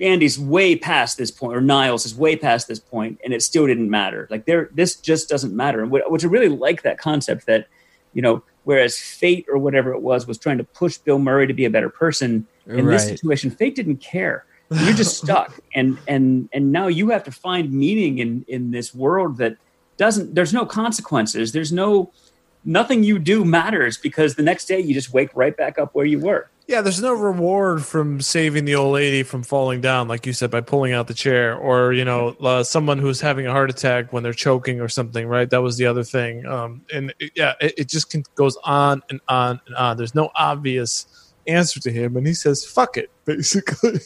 Andy's way past this point, or Niles is way past this point, and it still didn't matter. Like there, this just doesn't matter. And what, which I really like that concept that, you know, whereas fate or whatever it was was trying to push Bill Murray to be a better person. In this situation, fate didn't care. You're just stuck, and and and now you have to find meaning in in this world that doesn't. There's no consequences. There's no nothing you do matters because the next day you just wake right back up where you were. Yeah, there's no reward from saving the old lady from falling down, like you said, by pulling out the chair, or you know, uh, someone who's having a heart attack when they're choking or something. Right? That was the other thing. Um, and it, yeah, it, it just can, goes on and on and on. There's no obvious answer to him, and he says, "Fuck it," basically.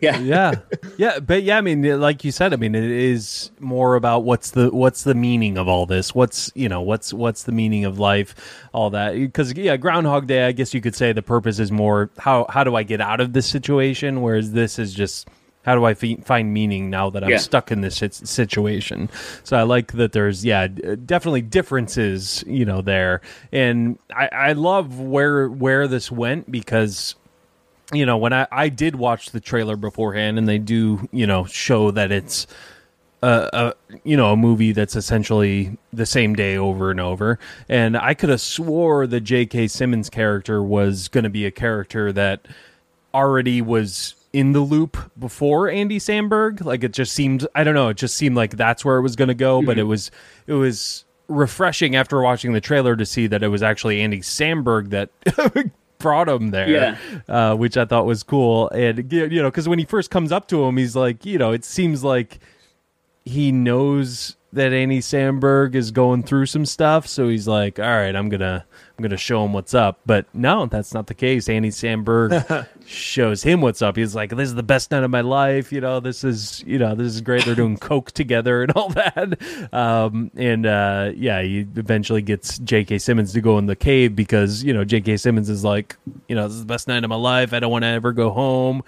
Yeah. yeah yeah but yeah i mean like you said i mean it is more about what's the what's the meaning of all this what's you know what's what's the meaning of life all that because yeah groundhog day i guess you could say the purpose is more how how do i get out of this situation whereas this is just how do I fi- find meaning now that I'm Yeah. stuck in this situation? So I like that there's yeah definitely differences you know there, and I, I love where where this went because you know when I, I did watch the trailer beforehand and they do you know show that it's a, a you know a movie that's essentially the same day over and over and i could have swore the j.k simmons character was going to be a character that already was in the loop before andy samberg like it just seemed i don't know it just seemed like that's where it was going to go but it was it was refreshing after watching the trailer to see that it was actually andy samberg that brought him there Yeah. uh, which I thought was cool. And you know, because when he first comes up to him, he's like, you know, it seems like he knows that Andy Samberg is going through some stuff, so he's like, all right, I'm gonna I'm gonna show him what's up. But no, that's not the case. Andy Samberg shows him what's up. He's like, this is the best night of my life. You know, this is you know this is great. They're doing coke together and all that. Um, and uh, yeah, he eventually gets J.K. Simmons to go in the cave because you know J.K. Simmons is like, you know, this is the best night of my life. I don't want to ever go home.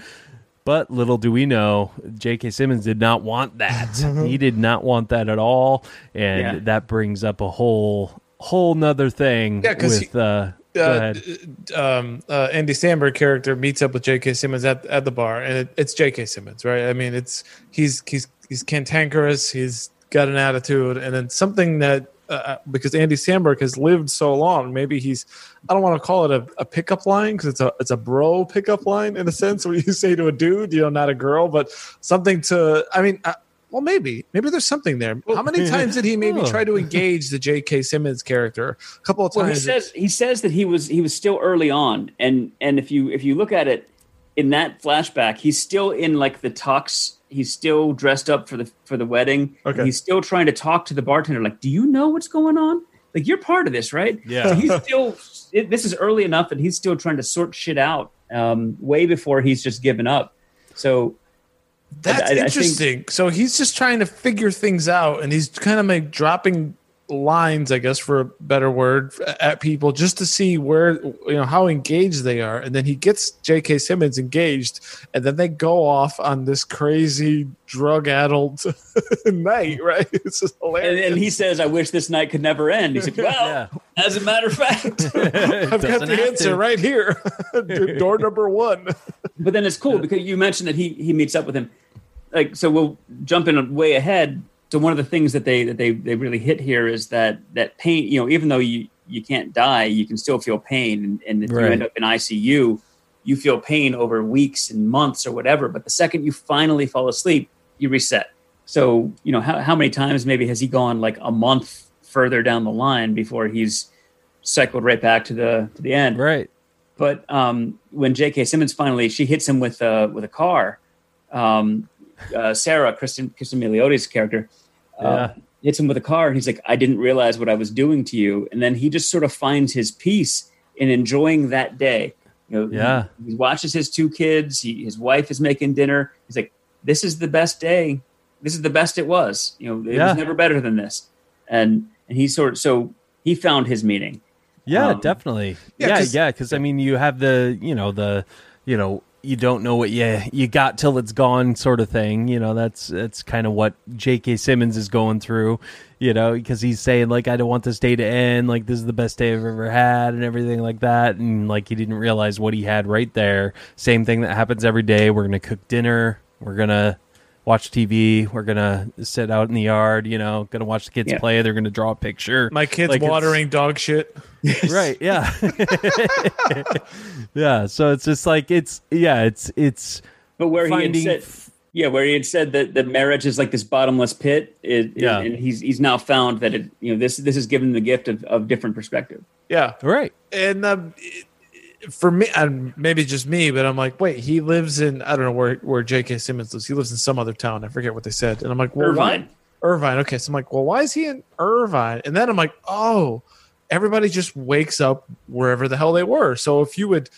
But little do we know, J.K. Simmons did not want that. he did not want that at all, and Yeah. that brings up a whole whole nother thing Yeah, with. he- uh, uh, um, uh, Andy Samberg character meets up with J.K. Simmons at, at the bar, and it, it's J.K. Simmons, right? I mean, it's he's he's he's cantankerous, he's got an attitude, and then something that uh, because Andy Samberg has lived so long, maybe he's I don't want to call it a, a pickup line because it's a it's a bro pickup line in a sense where you say to a dude, you know, not a girl, but something to I mean. Uh, well, maybe, maybe there's something there. How many times did he maybe Oh. try to engage the J.K. Simmons character? A couple of Well, he times. says he says that he was he was still early on, and and if you if you look at it in that flashback, he's still in like the tux. He's still dressed up for the for the wedding. Okay. He's still trying to talk to the bartender. Like, do you know what's going on? Like, you're part of this, right? Yeah. So he's still it, this is early enough that he's still trying to sort shit out um, way before he's just given up. So That's I- I think- interesting. so he's just trying to figure things out, and he's kind of like dropping lines, I guess, for a better word, at people just to see where you know how engaged they are. And then he gets J.K. Simmons engaged, and then they go off on this crazy drug-addled night. Right? It's just and, hilarious. and he says, "I wish this night could never end." He's like, "Well, as a matter of fact." I've got the answer to. right here. Door number one. but then it's cool because you mentioned that he he meets up with him. Like so, we'll jump in way ahead to one of the things that they that they they really hit here is that that pain. You know, even though you you can't die, you can still feel pain, and, and if Right. you end up in ICU, you feel pain over weeks and months or whatever. But the second you finally fall asleep, you reset. So you know how how many times maybe has he gone like a month further down the line before he's cycled right back to the to the end? Right. But um, when J.K. Simmons finally she hits him with a with a car, um, uh, Sarah Cristin Cristin Milioti's character uh, Yeah. hits him with a car, and he's like, "I didn't realize what I was doing to you." And then he just sort of finds his peace in enjoying that day. You know, Yeah. he, he watches his two kids. He, his wife is making dinner. He's like, "This is the best day. This is the best it was. You know, it Yeah. was never better than this." And and he sort of so he found his meaning. Yeah, Um, definitely. yeah, Yeah, 'cause- yeah, because I mean, you have the, you know, the, you know, you don't know what you you got till it's gone, sort of thing. You know, that's that's kind of what J.K. Simmons is going through. You know, because he's saying like, I don't want this day to end. Like, this is the best day I've ever had, and everything like that. And like, he didn't realize what he had right there. Same thing that happens every day. We're gonna cook dinner. We're gonna watch TV. We're gonna sit out in the yard. You know, gonna watch the kids Yeah. play. They're gonna draw a picture. My kid's Like, watering dog shit. right yeah yeah so it's just like it's yeah it's it's But where he had said, yeah, where he had said that the marriage is like this bottomless pit, it, Yeah. and he's he's now found that it, you know, this this is given the gift of, of different perspective. Yeah. right and um, it- for me, and maybe just me, but I'm like, wait, he lives in I don't know where where J.K. Simmons lives. He lives in some other town. I forget what they said, and I'm like, well, Irvine. Irvine. Okay, so I'm like, well, why is he in Irvine? And then I'm like, oh, everybody just wakes up wherever the hell they were. So if you would,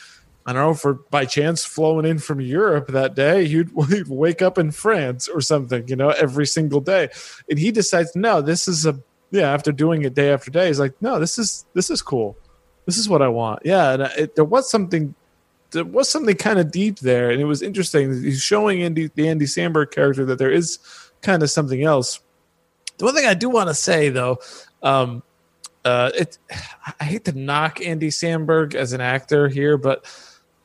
I don't know, for by chance flowing in from Europe that day, you'd, you'd wake up in France or something, you know, every single day. And he decides, no, this is a yeah. After doing it day after day, he's like, no, this is this is cool. This is what I want. Yeah, and it, there was something there was something kind of deep there, and it was interesting. He's showing Andy, the Andy Samberg character that there is kind of something else. The one thing I do want to say, though, um, uh, it I hate to knock Andy Samberg as an actor here, but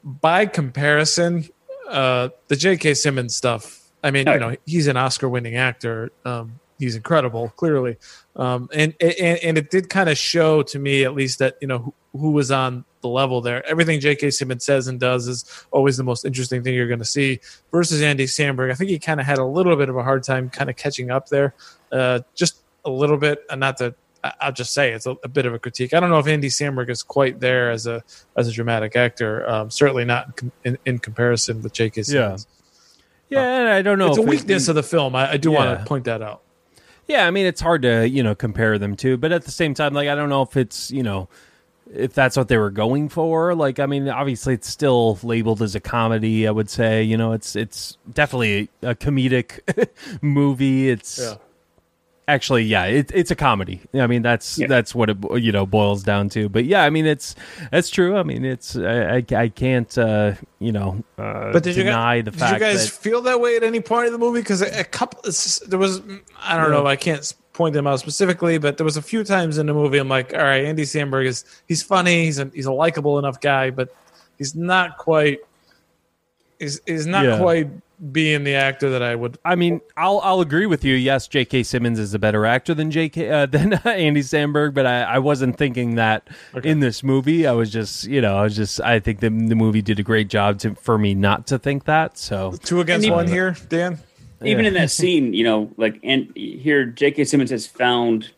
by comparison, uh, the J.K. Simmons stuff. I mean, you know, he's an Oscar-winning actor. Um, he's incredible, clearly, um, and, and and it did kind of show to me, at least, that you know who, who was on the level there. Everything J.K. Simmons says and does is always the most interesting thing you're going to see. Versus Andy Samberg, I think he kind of had a little bit of a hard time kind of catching up there, uh, just a little bit. And not that I- I'll just say it's a, a bit of a critique. I don't know if Andy Samberg is quite there as a as a dramatic actor. Um, certainly not in, in, comparison with J.K. Simmons. yeah and i don't know It's a if it- weakness of the film. I, I do want to point that out. Yeah i mean it's hard to you know compare them to but at the same time like i don't know if it's you know if that's what they were going for like i mean obviously it's still labeled as a comedy i would say you know it's it's definitely a comedic movie it's Yeah. Actually yeah it, it's a comedy i mean that's Yeah. that's what it you know boils down to but yeah i mean it's that's true i mean it's i i, I can't uh you know uh But did you deny guys, the did fact you guys that feel that way at any point in the movie? Because a, a couple, it's- there was I don't know, I can't point them out specifically, but there was a few times in the movie I'm like, all right, Andy Samberg is he's funny, he's a he's a likable enough guy, but he's not quite he's, he's not Yeah. quite being the actor that I would. I mean, I'll I'll agree with you. Yes, J.K. Simmons is a better actor than J.K. Uh, than Andy Samberg, but I, I wasn't thinking that in this movie. I was just, you know, I was just. I think the the movie did a great job to for me not to think that. So Two against And one here, Dan. Even in that scene, you know, like and here J.K. Simmons has found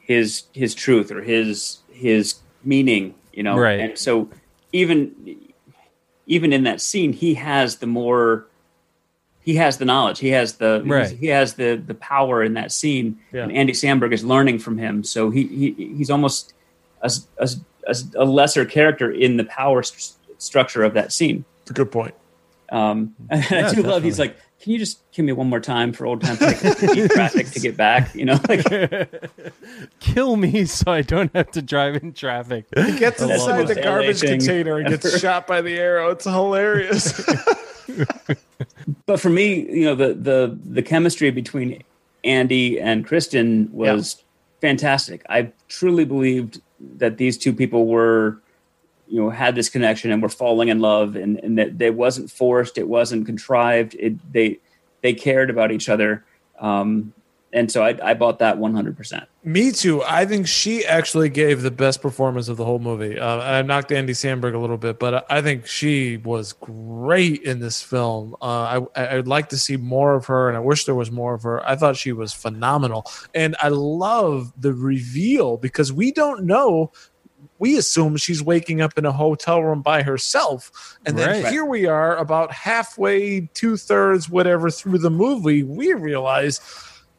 his his truth or his his meaning, you know, Right. and so even even in that scene, he has the more he has the knowledge, he has the Right. he has the the power in that scene, Yeah. and Andy Samberg is learning from him, so he, he he's almost a, a, a, a lesser character in the power st- structure of that scene. It's a good point. Um, and I Yeah, do love. He's like, "Can you just give me one more time for old time's sake? Traffic to get back." You know, like Kill me so I don't have to drive in traffic. He gets That's inside the most garbage LA thing container and gets shot by the arrow. It's hilarious. but for me, you know, the the the chemistry between Andy and Cristin was fantastic. I truly believed that these two people were, you know, had this connection and were falling in love, and and that it wasn't forced, it wasn't contrived. It they they cared about each other, um, and so I, I bought that one hundred percent. Me too. I think she actually gave the best performance of the whole movie. Uh, I knocked Andy Samberg a little bit, but I think she was great in this film. Uh, I, I'd like to see more of her, and I wish there was more of her. I thought she was phenomenal, and I love the reveal because we don't know. We assume she's waking up in a hotel room by herself, and then Right. here we are, about halfway, two thirds, whatever through the movie. We realize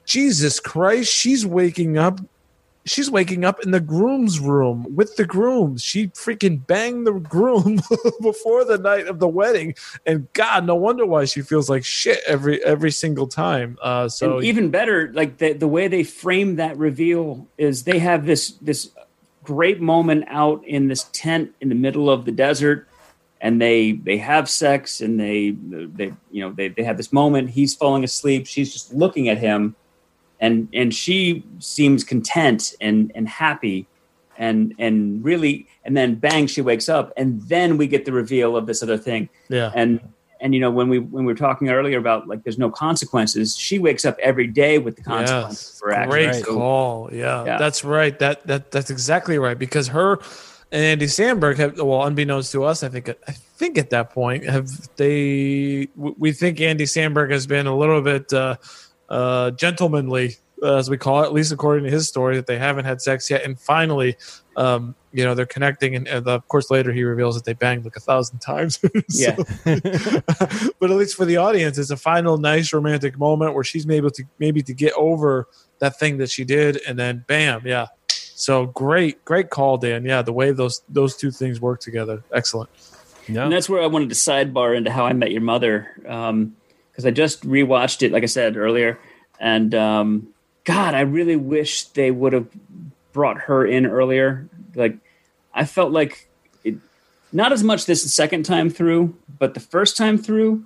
Jesus Christ, she's waking up. She's waking up in the groom's room with the groom. She freaking banged the groom before the night of the wedding, and God, no wonder why she feels like shit every every single time. Uh, so and even better, like the the way they frame that reveal is they have this this great moment out in this tent in the middle of the desert, and they they have sex and they they you know they they have this moment. He's falling asleep. She's just looking at him, and and she seems content and and happy, and and really and then bang she wakes up and then we get the reveal of this other thing yeah, and and you know when we when we were talking earlier about like there's no consequences she wakes up every day with the consequences Yes, for her actions great So- call. Yeah, Yeah. that's right. That that that's exactly right because her and Andy Samberg have well, unbeknownst to us, I think I think at that point have they we think Andy Samberg has been a little bit uh, uh, gentlemanly. As we call it, at least according to his story, that they haven't had sex yet, and finally, um, you know, they're connecting, and, and of course, later he reveals that they banged like a thousand times. yeah but at least for the audience, it's a final nice romantic moment where she's able to maybe to get over that thing that she did, and then bam, yeah. So great, great call, Dan. Yeah, the way those those two things work together, excellent. yeah. and that's where i wanted to sidebar into how i met your mother because i just rewatched it like i said earlier and um, god i really wish they would have brought her in earlier like i felt like it, not as much this second time through but the first time through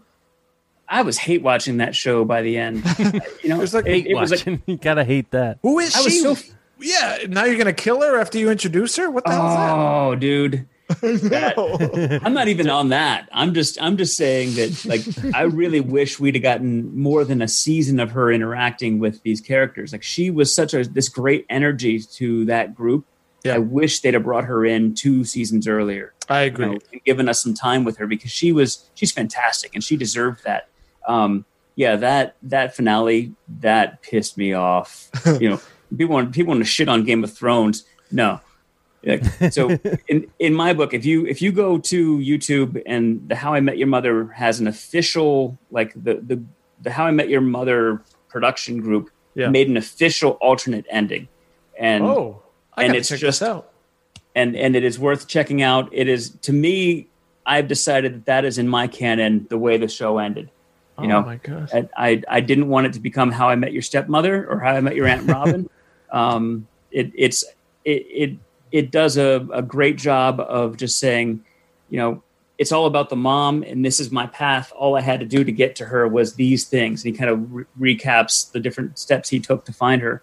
i was hate watching that show by the end you know It's like- it, it was like Watching. you gotta hate that. Who is I was she? so- yeah, now you're gonna kill her after you introduce her. What the hell oh dude is that? No. I'm not even on that. I'm just I'm just saying that like I really wish we'd have gotten more than a season of her interacting with these characters. Like she was such a this great energy to that group. Yeah. I wish they'd have brought her in two seasons earlier. I You agree. know, and given us some time with her because she was she's fantastic and she deserved that. Um, yeah, that that finale that pissed me off. you know, people want people want to shit on Game of Thrones. No, so in in my book, if you if you go to YouTube and the How I Met Your Mother has an official like the the the How I Met Your Mother production group Yeah. made an official alternate ending, and oh, I and it's check just- this out. and and it is worth checking out. It is to me, I've decided that that is in my canon the way the show ended. You oh know, my gosh. I, I I didn't want it to become How I Met Your Stepmother or How I Met Your Aunt Robin. um, it it's it it it does a, a great job of just saying, you know, it's all about the mom, and this is my path. All I had to do to get to her was these things, and he kind of re- recaps the different steps he took to find her.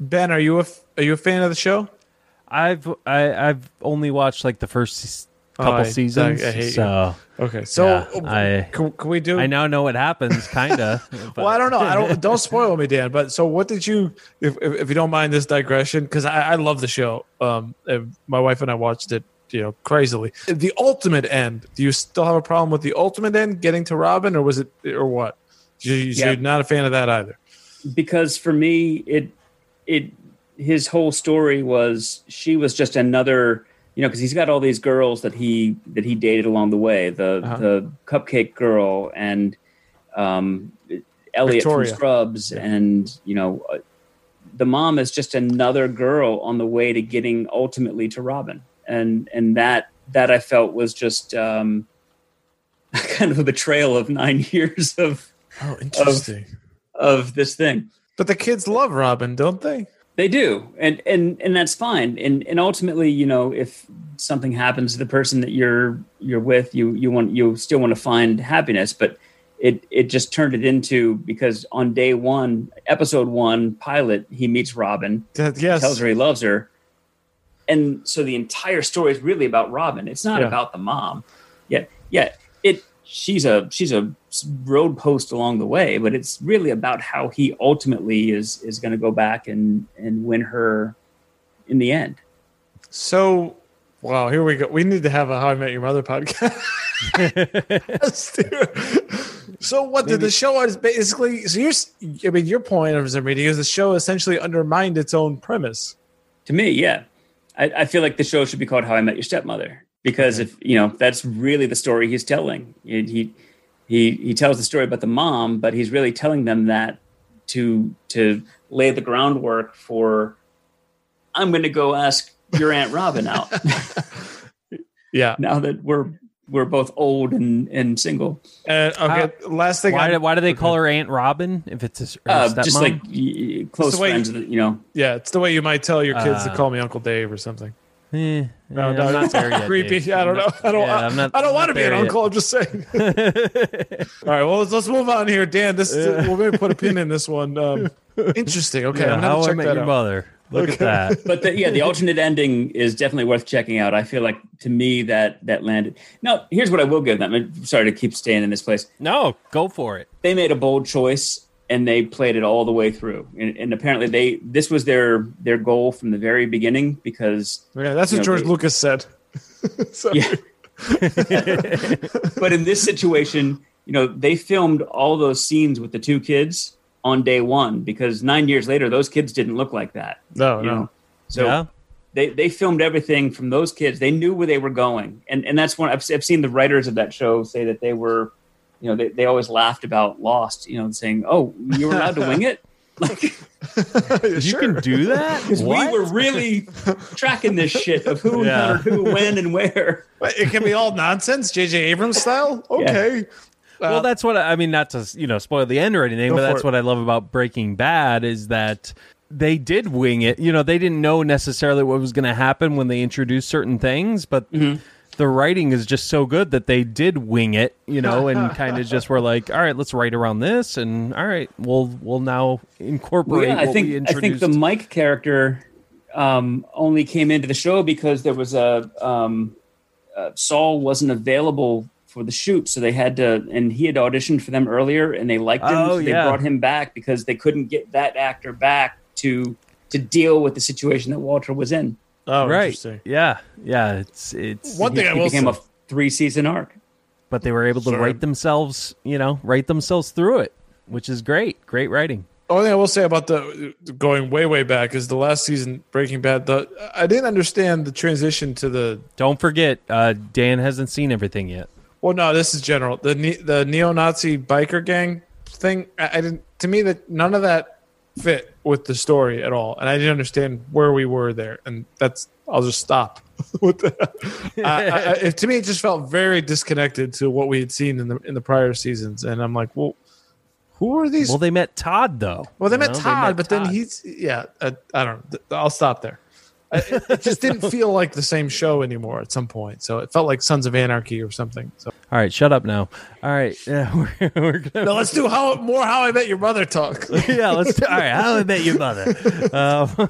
Ben, are you a f- are you a fan of the show? I've I, I've only watched like the first s- couple I- seasons, I hate you. so Okay, so Yeah, I- can, can we do? I now know what happens, kind of. Well, I don't know. I don't. Don't spoil me, Dan. But so, what did you, if if, if you don't mind this digression, because I, I love the show. Um, and my wife and I watched it, you know, crazily. The ultimate end. Do you still have a problem with the ultimate end, getting to Robin, or was it, or what? You, Yeah. You're not a fan of that either. because for me it it his whole story was she was just another you know because he's got all these girls that he that he dated along the way the Uh-huh. the cupcake girl and um elliot Victoria. from scrubs Yeah. and you know uh, the mom is just another girl on the way to getting ultimately to Robin, and and that that I felt was just um, kind of a betrayal of nine years of Oh, interesting. of this thing. but the kids love Robin, don't they? They do, and and and that's fine. And and ultimately, you know, if something happens to the person that you're you're with, you you want you still want to find happiness, but it it just turned it into because on day one, episode one pilot, he meets Robin, yes. tells her he loves her, and so the entire story is really about Robin. It's not Yeah. about the mom. Yet, yet It she's a she's a road post along the way, but it's really about how he ultimately is is going to go back and and win her in the end. So, wow, here we go. We need to have a How I Met Your Mother podcast. Let's do it. so, what did the show is basically? So, you're, s- I mean, your point of some reading is the show essentially undermined its own premise. To me, yeah, I, I feel like the show should be called How I Met Your Stepmother because if you know that's really the story he's telling. He he he, he tells the story about the mom, but he's really telling them that to to lay the groundwork for. I'm going to go ask your aunt Robin out Yeah. now that we're we're both old and and single. And okay, last thing. Why, do- why do they call her Aunt Robin if it's a, Uh, stepmom? just like y- close the way- friends, that, you know. yeah, it's the way you might tell your kids to Uh, call me Uncle Dave or something. Eh, No, no, I'm not there yet. creepy. Dave. Yeah, I don't know. I don't. Yeah, I, I'm not- I don't want to be an there yet. uncle. I'm just saying. All right. Well, let's, let's move on here, Dan. This we'll maybe put a pin in this one. Um, interesting. Okay, Yeah, I'm gonna how I check met that your out. mother. Look at that. But the, yeah, the alternate ending is definitely worth checking out. I feel like to me that that landed. Now, here's what I will give them. I'm sorry to keep staying in this place. No, go for it. They made a bold choice and they played it all the way through. And, and apparently, they this was their their goal from the very beginning because Yeah, that's what know, George they- Lucas said. yeah. but in this situation, you know, they filmed all those scenes with the two kids on day one because nine years later, those kids didn't look like that. No, you no. know? So yeah. they they filmed everything from those kids. They knew where they were going, and and that's one I've, I've seen the writers of that show say that they were, you know, they, they always laughed about Lost, you know, saying, "Oh, you were allowed to wing it." Like You Sure. can do that? because we were really tracking this shit of who Yeah. encountered who, when, and where. It can be all nonsense, J.J. Abrams style. Okay. well, that's what I I mean. Not to you know spoil the end or anything, but that's it. what I love about Breaking Bad is that they did wing it. You know, they didn't know necessarily what was going to happen when they introduced certain things, but Mm-hmm. The writing is just so good that they did wing it. You know, and kind of just were like, all right, let's write around this, and all right, we'll we'll now Well, incorporate. yeah, I what think we I think the Mike character um, only came into the show because there was a um, uh, Saul wasn't available for the shoot, so they had to, and he had auditioned for them earlier, and they liked him, Oh, so they yeah. brought him back because they couldn't get that actor back to to deal with the situation that Walter was in. Oh, right? interesting. Yeah, yeah. It's it's One thing I He will became say, a three season arc. but they were able to Sure. write themselves, you know, write themselves through it, which is great. Great writing. only thing I will say about the going way way back is the last season Breaking Bad. The I didn't understand the transition to the. Don't forget, uh, Dan hasn't seen everything yet. Well, no, this is general. The the neo-Nazi biker gang thing. I, I didn't. To me, that none of that fit with the story at all, and I didn't understand where we were there. And that's. I'll just stop. with that. I, I, it- to me, it just felt very disconnected to what we had seen in the in the prior seasons, and I'm like, well, who are these? Well, they met Todd though. Well, they You met know, Todd, but then he's yeah. I, I don't. know. I'll stop there. It, it just didn't feel like the same show anymore at some point. So it felt like Sons of Anarchy or something. So All right, shut up now. All right, yeah, we're, we're gonna. no, let's do how more How I Met Your Mother talk. yeah, let's. Do, all right, how I met your mother. Um,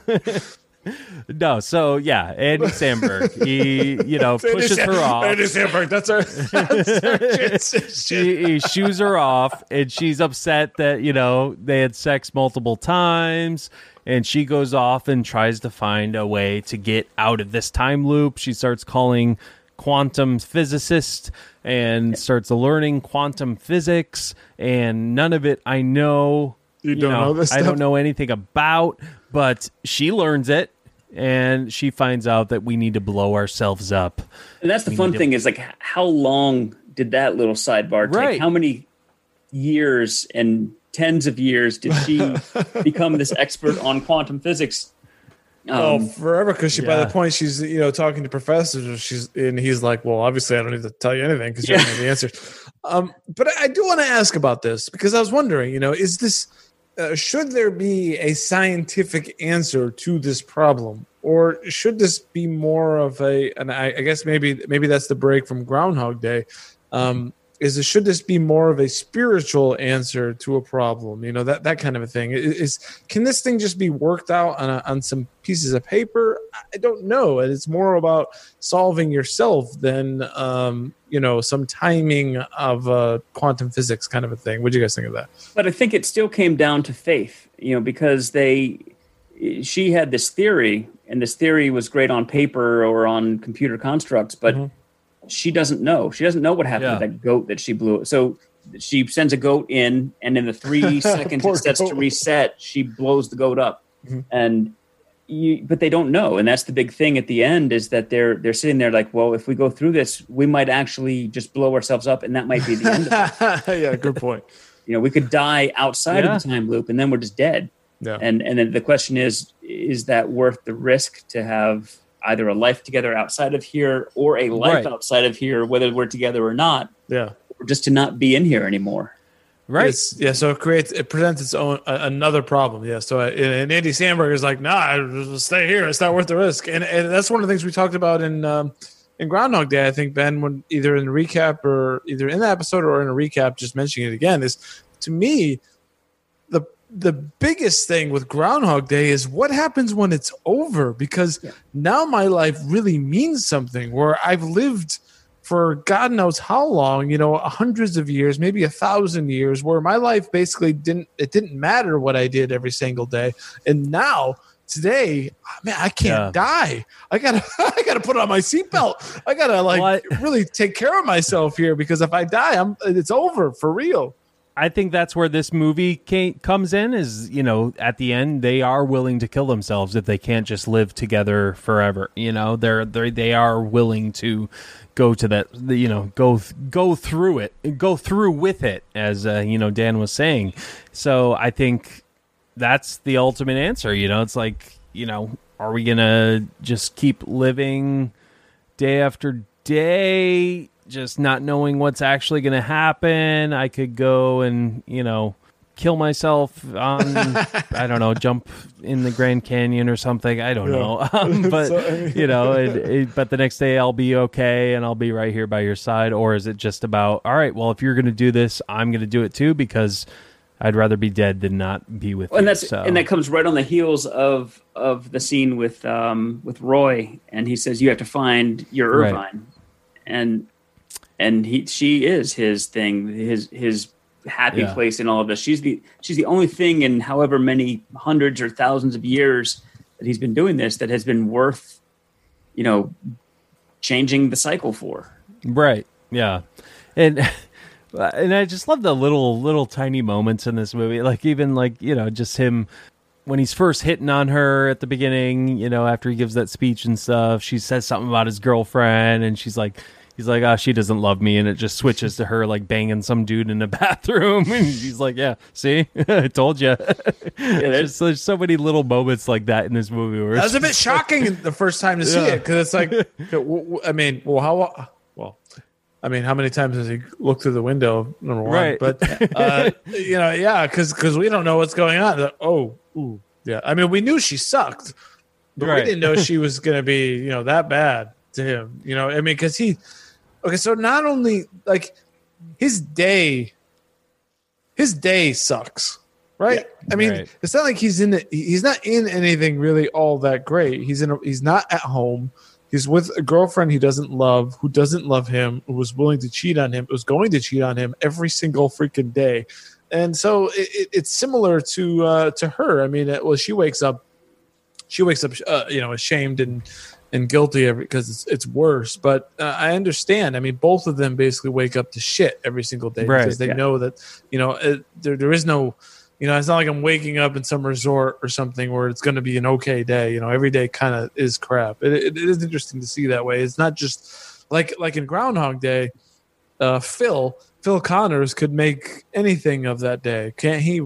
no, so yeah, Andy Samberg. He, you know, pushes her off. Andy Samberg. That's her. That's she he shoos her off and she's upset that you know they had sex multiple times and she goes off and tries to find a way to get out of this time loop. She starts calling quantum physicist and starts learning quantum physics. And none of it i know You don't know this i don't know anything about but she learns it and she finds out that we need to blow ourselves up. And that's the fun thing is like, how long did that little sidebar take? Right. How many years and tens of years did she become this expert on quantum physics? oh, Um, forever because she by the point she's you know talking to professors, she's and he's like, well, obviously I don't need to tell you anything because you don't Yeah. know the answers. Um, but I do want to ask about this because I was wondering, you know, is this uh, should there be a scientific answer to this problem, or should this be more of a? And I, I guess maybe maybe that's the break from Groundhog Day. Um, is it, should this be more of a spiritual answer to a problem? You know that that kind of a thing. Is can this thing just be worked out on a, on some pieces of paper? I don't know. And It's more about solving yourself than um, you know some timing of uh, quantum physics kind of a thing. What do you guys think of that? but I think it still came down to faith, you know, because they, she had this theory, and this theory was great on paper or on computer constructs, but Mhm. She doesn't know. She doesn't know what happened Yeah. with that goat that she blew. So she sends a goat in, and in the three seconds it sets to reset, she blows the goat up, Mhm. and. You, but they don't know, and that's the big thing at the end is that they're they're sitting there like, well, if we go through this, we might actually just blow ourselves up, and that might be the end. of it. yeah, good point. You know, we could die outside Yeah. of the time loop, and then we're just dead. Yeah. And and then the question is, is that worth the risk to have either a life together outside of here or a life Right. outside of here, whether we're together or not, Yeah. or just to not be in here anymore? Right. It's, yeah, so it creates it presents its own uh, another problem. Yeah, so uh, and Andy Samberg is like, nah, just stay here. It's not worth the risk. And and that's one of the things we talked about in um, in Groundhog Day. I think Ben, when either in the recap or either in the episode or in a recap, just mentioning it again is to me the biggest thing with Groundhog Day is what happens when it's over because Yeah. now my life really means something where I've lived for God knows how long, you know, hundreds of years, maybe a thousand years, where my life basically didn't it didn't matter what I did every single day. And now today, man, I can't Yeah. die. I gotta I gotta put on my seatbelt. I gotta like really take care of myself here because if I die, I'm it's over for real. I think that's where this movie ca comes in. Is you know at the end they are willing to kill themselves if they can't just live together forever. You know they're they they are willing to go to that you know go go through it go through with it as uh, you know Dan was saying. So I think that's the ultimate answer. You know it's like you know are we gonna just keep living day after day, just not knowing what's actually going to happen. I could go and, you know, kill myself on, I don't know, jump in the Grand Canyon or something. I don't Yeah. know. Um, but, So, I mean- you know, it, it, but the next day I'll be okay and I'll be right here by your side. Or is it just about, all right, well, if you're going to do this, I'm going to do it too because I'd rather be dead than not be with and you. that's so. and that comes right on the heels of of the scene with um with Roy, and he says you have to find your Right. Irvine, and and he she is his thing, his his happy Yeah. place in all of this. She's the she's the only thing in however many hundreds or thousands of years that he's been doing this that has been worth, you know, changing the cycle for. Right. Yeah. And and I just love the little little tiny moments in this movie. Like even like, you know, just him when he's first hitting on her at the beginning, you know, after he gives that speech and stuff, she says something about his girlfriend and she's like he's like, "Oh, she doesn't love me." And it just switches to her like banging some dude in the bathroom and she's like, "Yeah, see? I told you." there's- there's, there's so many little moments like that in this movie where That was a bit shocking the first time to see Yeah. it because it's like, I mean, well, how well, I mean, how many times has he looked through the window? Number one, Right. but uh, you know, yeah, because because we don't know what's going on. Like, oh, ooh, yeah. I mean, we knew she sucked, but we didn't know she was going to be you know that bad to him. You know, I mean, because he, okay, so not only like his day, his day sucks. Right. I mean, Right. it's not like he's in the, he's not in anything really all that great. He's in. A, he's not at home. He's with a girlfriend he doesn't love, who doesn't love him, who was willing to cheat on him, was going to cheat on him every single freaking day. And so it, it, it's similar to uh, to her. I mean, well, she wakes up, she wakes up, uh, you know, ashamed and and guilty every because it's it's worse. But uh, I understand. I mean, both of them basically wake up to shit every single day Right, because they yeah. know that you know it, there there is no. You know, it's not like I'm waking up in some resort or something where it's going to be an okay day. You know, every day kind of is crap. It, it, it is interesting to see that way. It's not just like like in Groundhog Day. Uh, Phil Phil Connors could make anything of that day, can't he?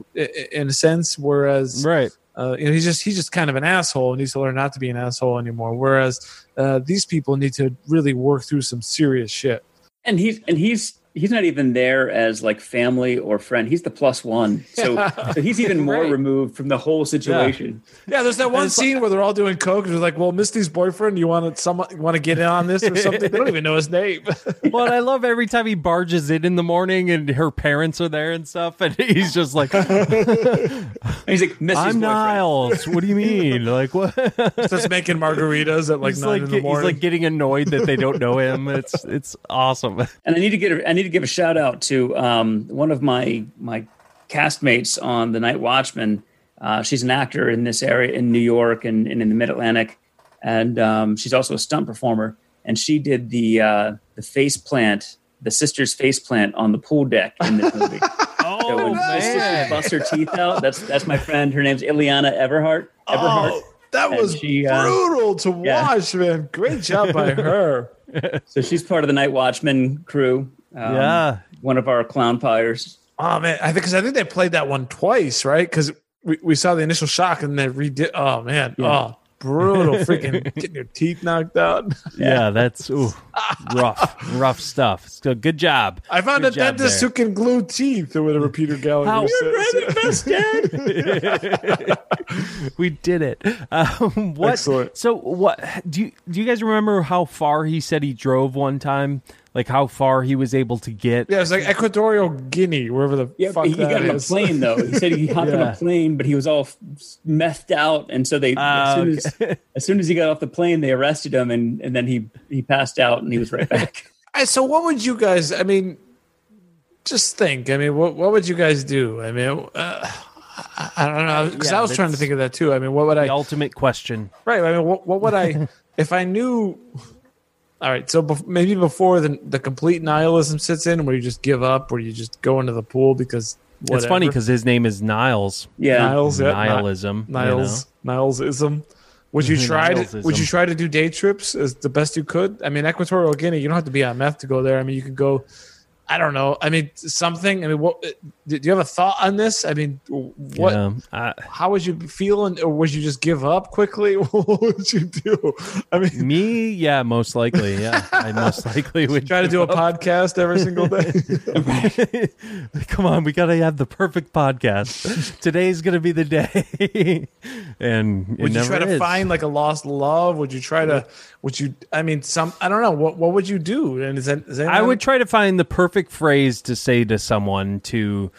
In a sense, whereas Right. Uh, you know, he's just he's just kind of an asshole and needs to learn not to be an asshole anymore. Whereas uh, these people need to really work through some serious shit. and he's and he's he's not even there as like family or friend. He's the plus one. So, so he's even more Right. removed from the whole situation. Yeah, there's that one scene where they're all doing coke. And they're like, "Well, Misty's boyfriend, you want to someone want to get in on this or something?" they don't even know his name. Well, and I love every time he barges in in the morning and her parents are there and stuff, and he's just like, he's like, Missy's "I'm boyfriend. Niles. What do you mean? Like what?" just making margaritas at like he's nine like in the morning. he's like getting annoyed that they don't know him. It's it's awesome. And I need to get a, I need to give a shout out to um, one of my my castmates on the Night Watchman. Uh, she's an actor in this area in New York and, and in the Mid Atlantic, and um, she's also a stunt performer. And she did the uh, the face plant, the sister's face plant on the pool deck in this movie. so when the sister busts her teeth out, that's that's my friend. Her name's Ileana Everhart. Everhart. oh, that And was she, uh, brutal to yeah. watch, man. Great job by her. So she's part of the Night Watchman crew. Um, Yeah. one of our clown pyres. Oh man, I think because I think they played that one twice, right? Because we, we saw the initial shock and then redid. Oh man, oh brutal, freaking getting your teeth knocked out. Yeah, that's ooh, rough, rough stuff. So good job. I found Good a dentist there. who can glue teeth, or whatever Peter Gallagher How- says. we did it. Um, what? Excellent. So what? Do you do you guys remember how far he said he drove one time? Like how far he was able to get? Yeah, it's like Equatorial Guinea, wherever the Yeah, fuck he that got on a plane though. He said he hopped on a plane, but he was all f- methed out, and so they Ah, as, soon as, as soon as he got off the plane, they arrested him, and, and then he he passed out, and he was right back. Hey, so what would you guys? I mean, just think. I mean, what what would you guys do? I mean, uh, I, I don't know because Yeah, I was trying to think of that too. I mean, what would I? The ultimate question. Right. I mean, what, what would I if I knew? All right. So bef- maybe before the the complete nihilism sits in, where you just give up, where you just go into the pool because whatever. It's funny because his name is Niles. Yeah, Niles, yeah, Nihilism. you Niles, Nilesism. Would you try to? Would you try to do day trips as the best you could? I mean, Equatorial Guinea, you don't have to be on meth to go there. I mean, you could go. I don't know. I mean, something. I mean, what? Do you have a thought on this? I mean, what? Yeah, um, I- How would you feeling, or would you just give up quickly? what would you do? I mean, me, yeah, most likely. Yeah, I most likely would try to do a podcast every single day. Come on, we gotta have the perfect podcast. Today's gonna be the day, and would you try to find like a lost love? Would you try to? Would you? I mean, some. I don't know. What What would you do? And is that? Is that I would try to find the perfect phrase to say to someone to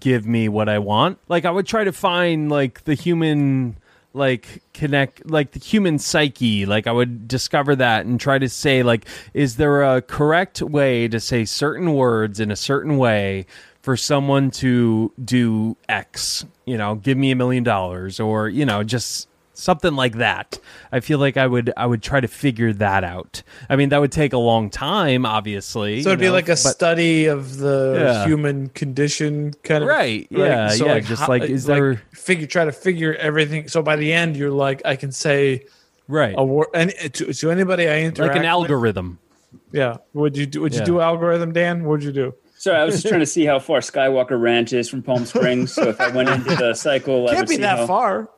give me what I want. Like I would try to find like the human like connect like the human psyche like i would discover that and try to say like is there a correct way to say certain words in a certain way for someone to do x you know give me a million dollars or you know just something like that i feel like i would i would try to figure that out i mean that would take a long time obviously So it'd you be know, like a but- study of the Yeah. human condition, kind of. Right, yeah, yeah, just like, is there- figure try to figure everything? So by the end, you're like, I can say right a word and to, to anybody I interact like an with- algorithm Yeah. Would you do? Would you do algorithm, Dan? What'd you do? Sorry, I was just trying to see how far Skywalker Ranch is from Palm Springs. So if I went into the cycle, I Can't would be see that how, far.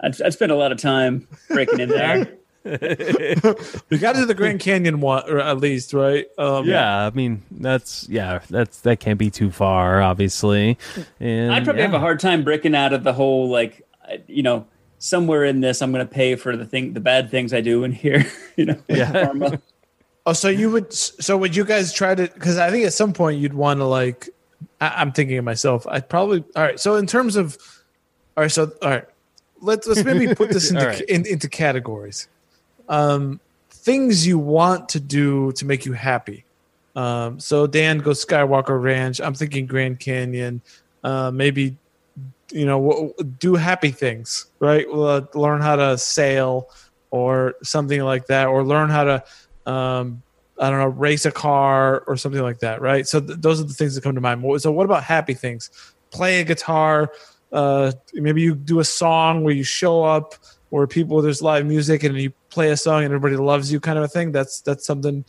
I'd, I'd spend a lot of time breaking in there. we got to the Grand Canyon one, or at least, right? Um, yeah i mean that's yeah that's that can't be too far obviously and I'd probably yeah. have a hard time breaking out of the whole like, you know, somewhere in this, I'm going to pay for the thing, the bad things I do in here. You know, Yeah. karma. Oh, so you would? So would you guys try to? Because I think at some point you'd want to like. I, I'm thinking of myself. I'd probably. All right. So in terms of, all right. So all right. Let's let's maybe put this into right. in, into categories. Um, things you want to do to make you happy. Um, so Dan goes Skywalker Ranch. I'm thinking Grand Canyon. Uh, maybe you know w- do happy things, right? Uh, learn how to sail or something like that, or learn how to um, I don't know, race a car or something like that, right? So th- those are the things that come to mind. So what about happy things? Play a guitar. Uh, maybe you do a song where you show up, where people there's live music and you play a song and everybody loves you, kind of a thing. That's that's something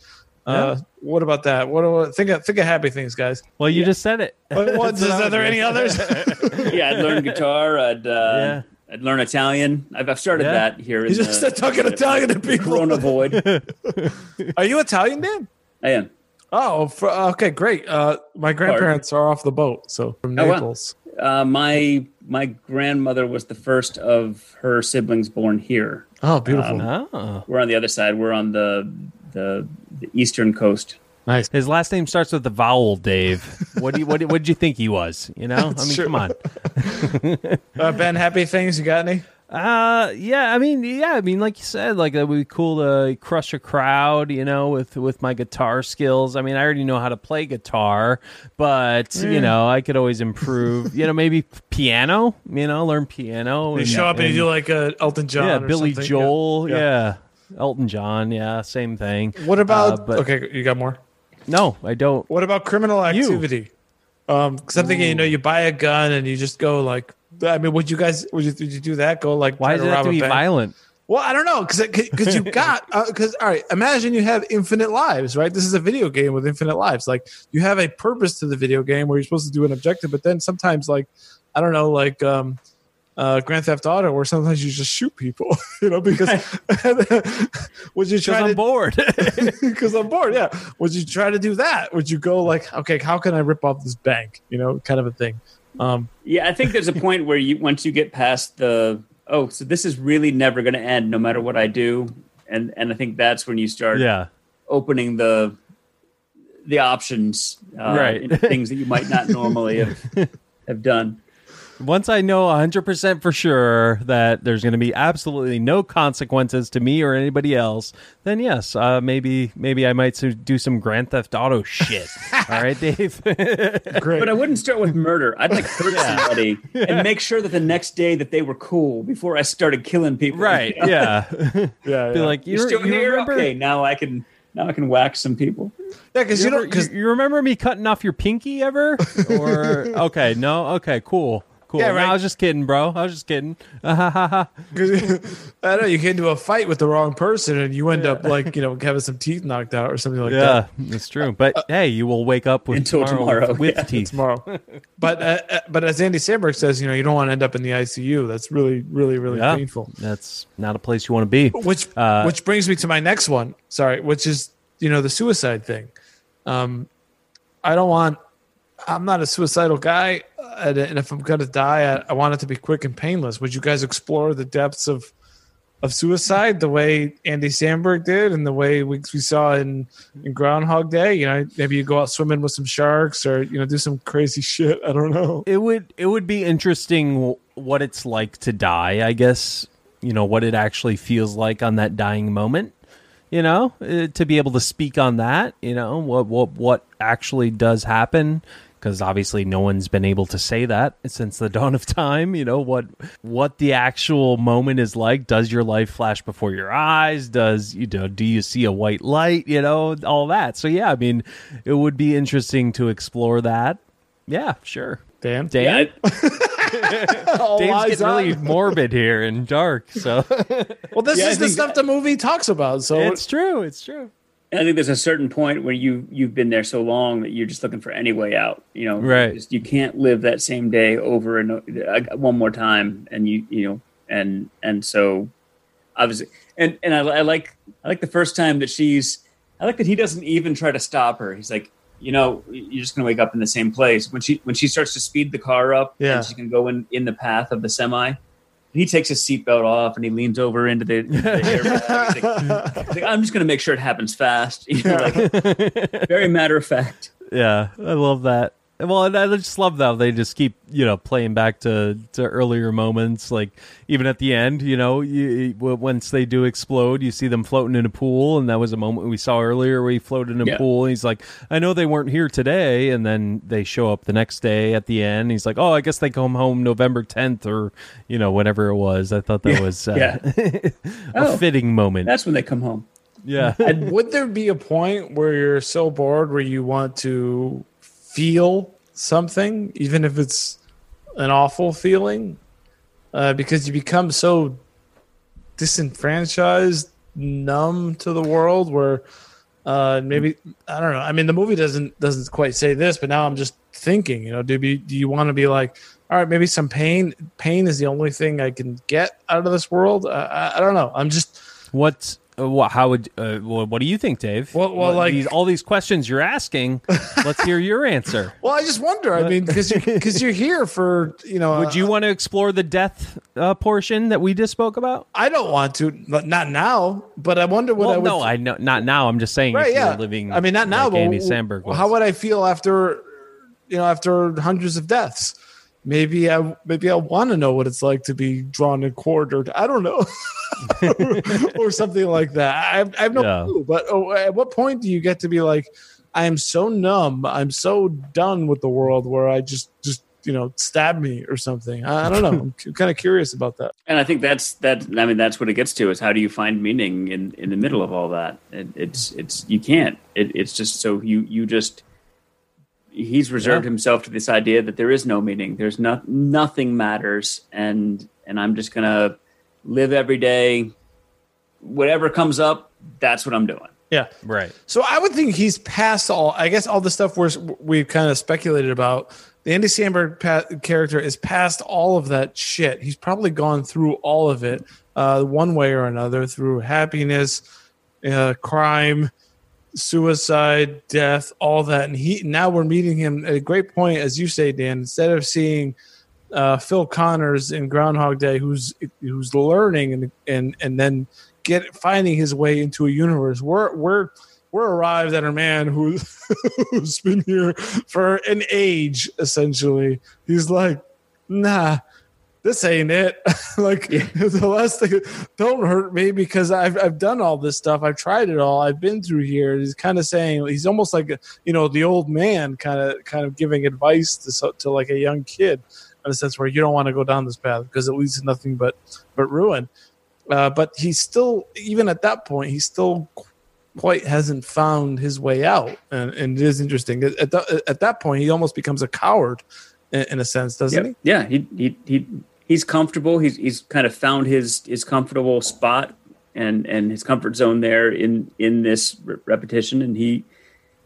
Uh, what about that? What, what think of think of happy things, guys. Well, you just said it. What, what, is, are there any others? yeah, I'd learn guitar. I'd uh, Yeah. I'd learn Italian. I've, I've started Yeah. that here. He's in just the, talking Italian to people. Corona void. Are you Italian, Dan? I am. Oh, fr- okay, great. Uh, my grandparents are off the boat, so from Oh, wow. Naples. Uh, my my grandmother was the first of her siblings born here. Oh, beautiful. Oh. We're on the other side. We're on the the, the eastern coast. nice. His last name starts with the vowel, Dave. What do you what what did you think he was? You know, I mean, Sure. come on. Uh, ben, happy things. You got any? Uh, yeah. I mean, yeah. I mean, like you said, like it would be cool to crush a crowd. You know, with with my guitar skills. I mean, I already know how to play guitar, but you know, I could always improve. you know, maybe piano. You know, learn piano. You show up and you do like uh, Elton John. yeah, or Billy something. Joel. Yeah. Yeah. Yeah. Elton John. Yeah, same thing. What about? Uh, but- okay, you got more. No, I don't. What about criminal You. activity? Um, because I'm thinking, you know, you buy a gun and you just go like. I mean, would you guys? Would you, would you do that? Go like? Why does to it have to be bank? violent? Well, I don't know, because because you got because all right. Imagine you have infinite lives, right? This is a video game with infinite lives. Like you have a purpose to the video game where you're supposed to do an objective, but then sometimes, like I don't know, like um, uh, Grand Theft Auto, where sometimes you just shoot people, you know, because would you try I'm to bored. because I'm bored. Yeah, would you try to do that? Would you go like, okay, how can I rip off this bank? You know, kind of a thing. Um, Yeah, I think there's a point where you once you get past the oh, so this is really never going to end, no matter what I do, and and I think that's when you start yeah. opening the the options, uh, Right. things that you might not normally have have done. Once I know 100% for sure that there's going to be absolutely no consequences to me or anybody else, then yes, uh, maybe maybe I might do some Grand Theft Auto shit. All right, Dave. great. But I wouldn't start with murder. I'd like hurt somebody and make sure that the next day that they were cool before I started killing people. right? You know? Yeah. yeah, Be yeah. like, you, You're still you here. remember? Okay, now I can now I can whack some people. yeah, because You, you, ever- don't because you, you remember me cutting off your pinky ever? Or okay, no, okay, cool, cool. Yeah, No. I was just kidding, bro. I was just kidding. Because I don't know, you get into a fight with the wrong person and you end up like, you know, having some teeth knocked out or something like that. yeah, that's true. But hey, you will wake up with Until tomorrow, tomorrow, with yeah. teeth. tomorrow. but uh, uh, but as Andy Samberg says, you know, you don't want to end up in the ICU. That's really, really, really Yeah, painful. that's not a place you want to be. Which Uh, which brings me to my next one. Sorry, which is you know the suicide thing. Um, I don't want. I'm not a suicidal guy, uh, and, if I'm gonna die, I, I want it to be quick and painless. Would you guys explore the depths of of suicide the way Andy Samberg did, and the way we, we saw in in Groundhog Day? You know, maybe you go out swimming with some sharks, or you know, do some crazy shit. I don't know. it would it would be interesting what it's like to die i guess you know what it actually feels like on that dying moment you know uh, to be able to speak on that you know what what what actually does happen because obviously no one's been able to say that since the dawn of time you know what what the actual moment is like does your life flash before your eyes does you know do you see a white light you know all that so yeah i mean it would be interesting to explore that yeah sure Dan, Dan? All Dave's eyes getting really morbid here and dark. So well. This Yeah, I is the think- stuff the movie talks about. So it's true. It's true. And I think there's a certain point where you you've been there so long that you're just looking for any way out. You know, Right. Just, you can't live that same day over and uh, one more time, and you you know, and and so obviously, and and I, I like I like the first time that she's I like that he doesn't even try to stop her. He's like, you know, you're just gonna wake up in the same place when she when she starts to speed the car up, Yeah. and she can go in in the path of the semi. He takes his seatbelt off and he leans over into the, into the airbag. He's like, He's like, I'm just going to make sure it happens fast. You know, like, very matter of fact. Yeah, I love that. Well, and I just love that they just keep you know playing back to to earlier moments, like even at the end, you know, you, you- once they do explode, you see them floating in a pool, and that was a moment we saw earlier where he floated in a Yeah. pool. And he's like, "I know they weren't here today," and then they show up the next day at the end. He's like, "Oh, I guess they come home November tenth or you know whenever it was." I thought that was uh, Yeah. a Oh. fitting moment. That's when they come home. Yeah. And would there be a point where you're so bored where you want to feel something, even if it's an awful feeling, uh, because you become so disenfranchised, numb to the world, where Uh, maybe I don't know. I mean, the movie doesn't doesn't quite say this, but now I'm just thinking. You know, do you do you want to be like, all right, maybe some pain? Pain is the only thing I can get out of this world. Uh, I, I don't know. I'm just What? Uh, what? How would? Uh, wha- what do you think, Dave? Well- well, What- like- these, all these questions you're asking. let's hear your answer. well. I just wonder. I mean, because you because you're here for you know. Would you want to explore the death uh, portion that we just spoke about? I don't want to. Not not now. But I wonder what I Well, would. no, I know not now. I'm just saying, right if yeah you're living. i mean not now like but Andy w- Samberg. Was. how would i feel after you know after hundreds of deaths maybe i maybe i want to know what it's like to be drawn and quartered i don't know or something like that i, have- I have no Yeah. clue but oh, at what point do you get to be like i am so numb i'm so done with the world where i just just you know stab me or something i, I don't know i'm kind of curious about that And I think that's that. I mean, that's what it gets to is how do you find meaning in in the middle of all that? It, it's it's you can't. It, it's just so you you just he's reserved Yeah. himself to this idea that there is no meaning. There's not nothing matters, and and I'm just gonna live every day. Whatever comes up, that's what I'm doing. yeah right? So I would think he's past all. I guess all the stuff we're we've kind of speculated about. The Andy Samberg pa- character is past all of that shit. He's probably gone through all of it, uh, one way or another, through happiness, uh, crime, suicide, death, all that. And he now we're meeting him at a great point, as you say, Dan. Instead of seeing uh, Phil Connors in Groundhog Day, who's who's learning and and and then get finding his way into a universe. We're we're we're arrived at a man who, who's been here for an age essentially. He's like, nah, this ain't it. like the last thing, don't hurt me because I've I've done all this stuff. I've tried it all. I've been through here. He's kind of saying he's almost like a, you know the old man kind of kind of giving advice to so- to like a young kid in a sense where you don't want to go down this path because it leads to nothing but but ruin. Uh, but he's still even at that point he still quite hasn't found his way out and, and it is interesting at, that at that point he almost becomes a coward in, in a sense doesn't he Yeah, he he he he's comfortable. He's he's kind of found his his comfortable spot and and his comfort zone there in in this re- repetition, and he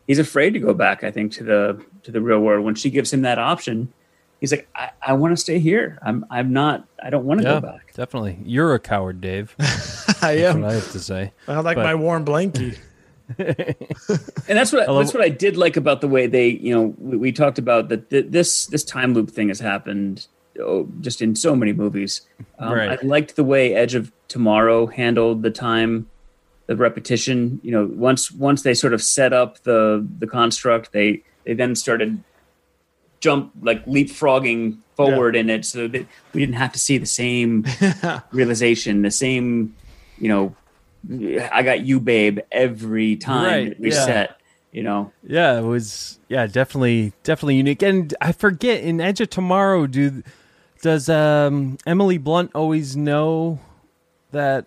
he's afraid to go back. I think to the to the real world when she gives him that option. He's like, I, I want to stay here. I'm I'm not. I don't want to Yeah, go back. definitely. You're a coward, Dave. I am what I have to say. i like but- my warm blankie And that's what love- that's what I did like about the way they, you know, we, we talked about that th- this this time loop thing has happened oh, just in so many movies. Um, Right. I liked the way Edge of Tomorrow handled the time, the repetition. You know, once once they sort of set up the the construct, they they then started jump like leapfrogging forward in it, so that we didn't have to see the same realization, the same, you know. I got you, babe, every time Right, we yeah. set. You know, Yeah, it was yeah, definitely definitely unique. And I forget in Edge of Tomorrow, do does um Emily Blunt always know that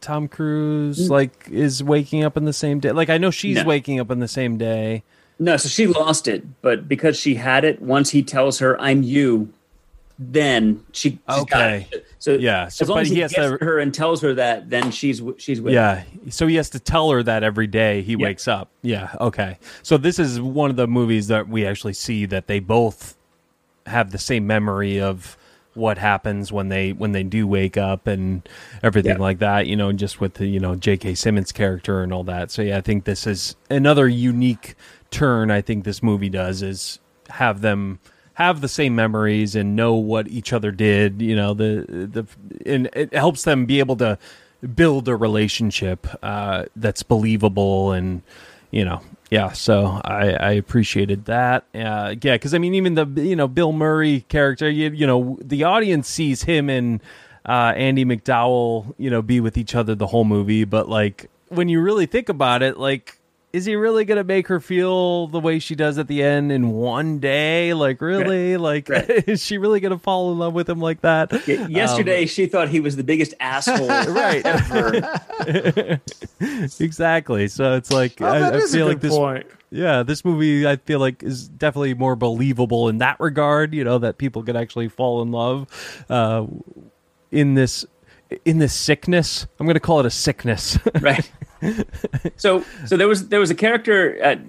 Tom Cruise like is waking up in the same day? Like I know she's No. waking up in the same day. no. So she lost it, but because she had it, once he tells her, "I'm you," then she Okay. So Yeah, so- as long as he, he has gets to- her and tells her that, then she's she's with. him. Yeah. So he has to tell her that every day he Yeah. wakes up. Yeah. Okay. So this is one of the movies that we actually see that they both have the same memory of what happens when they when they do wake up and everything Yeah. like that, you know, just with the, you know, J.K. Simmons character and all that. So yeah, I think this is another unique turn I think this movie does is have them have the same memories and know what each other did, you know, the the and it helps them be able to build a relationship uh, that's believable and you know yeah so i i appreciated that. Uh yeah because i mean even the you know bill murray character you, you know the audience sees him and uh andie macdowell you know be with each other the whole movie but like when you really think about it like is he really gonna make her feel the way she does at the end in one day like really like Right. is she really gonna fall in love with him like that Y- Yesterday, she thought he was the biggest asshole Right. ever. exactly so it's like oh, I, that I is feel a like this point yeah this movie i feel like is definitely more believable in that regard you know that people could actually fall in love uh in this in this sickness. I'm going to call it a sickness. right. So so there was there was a character at,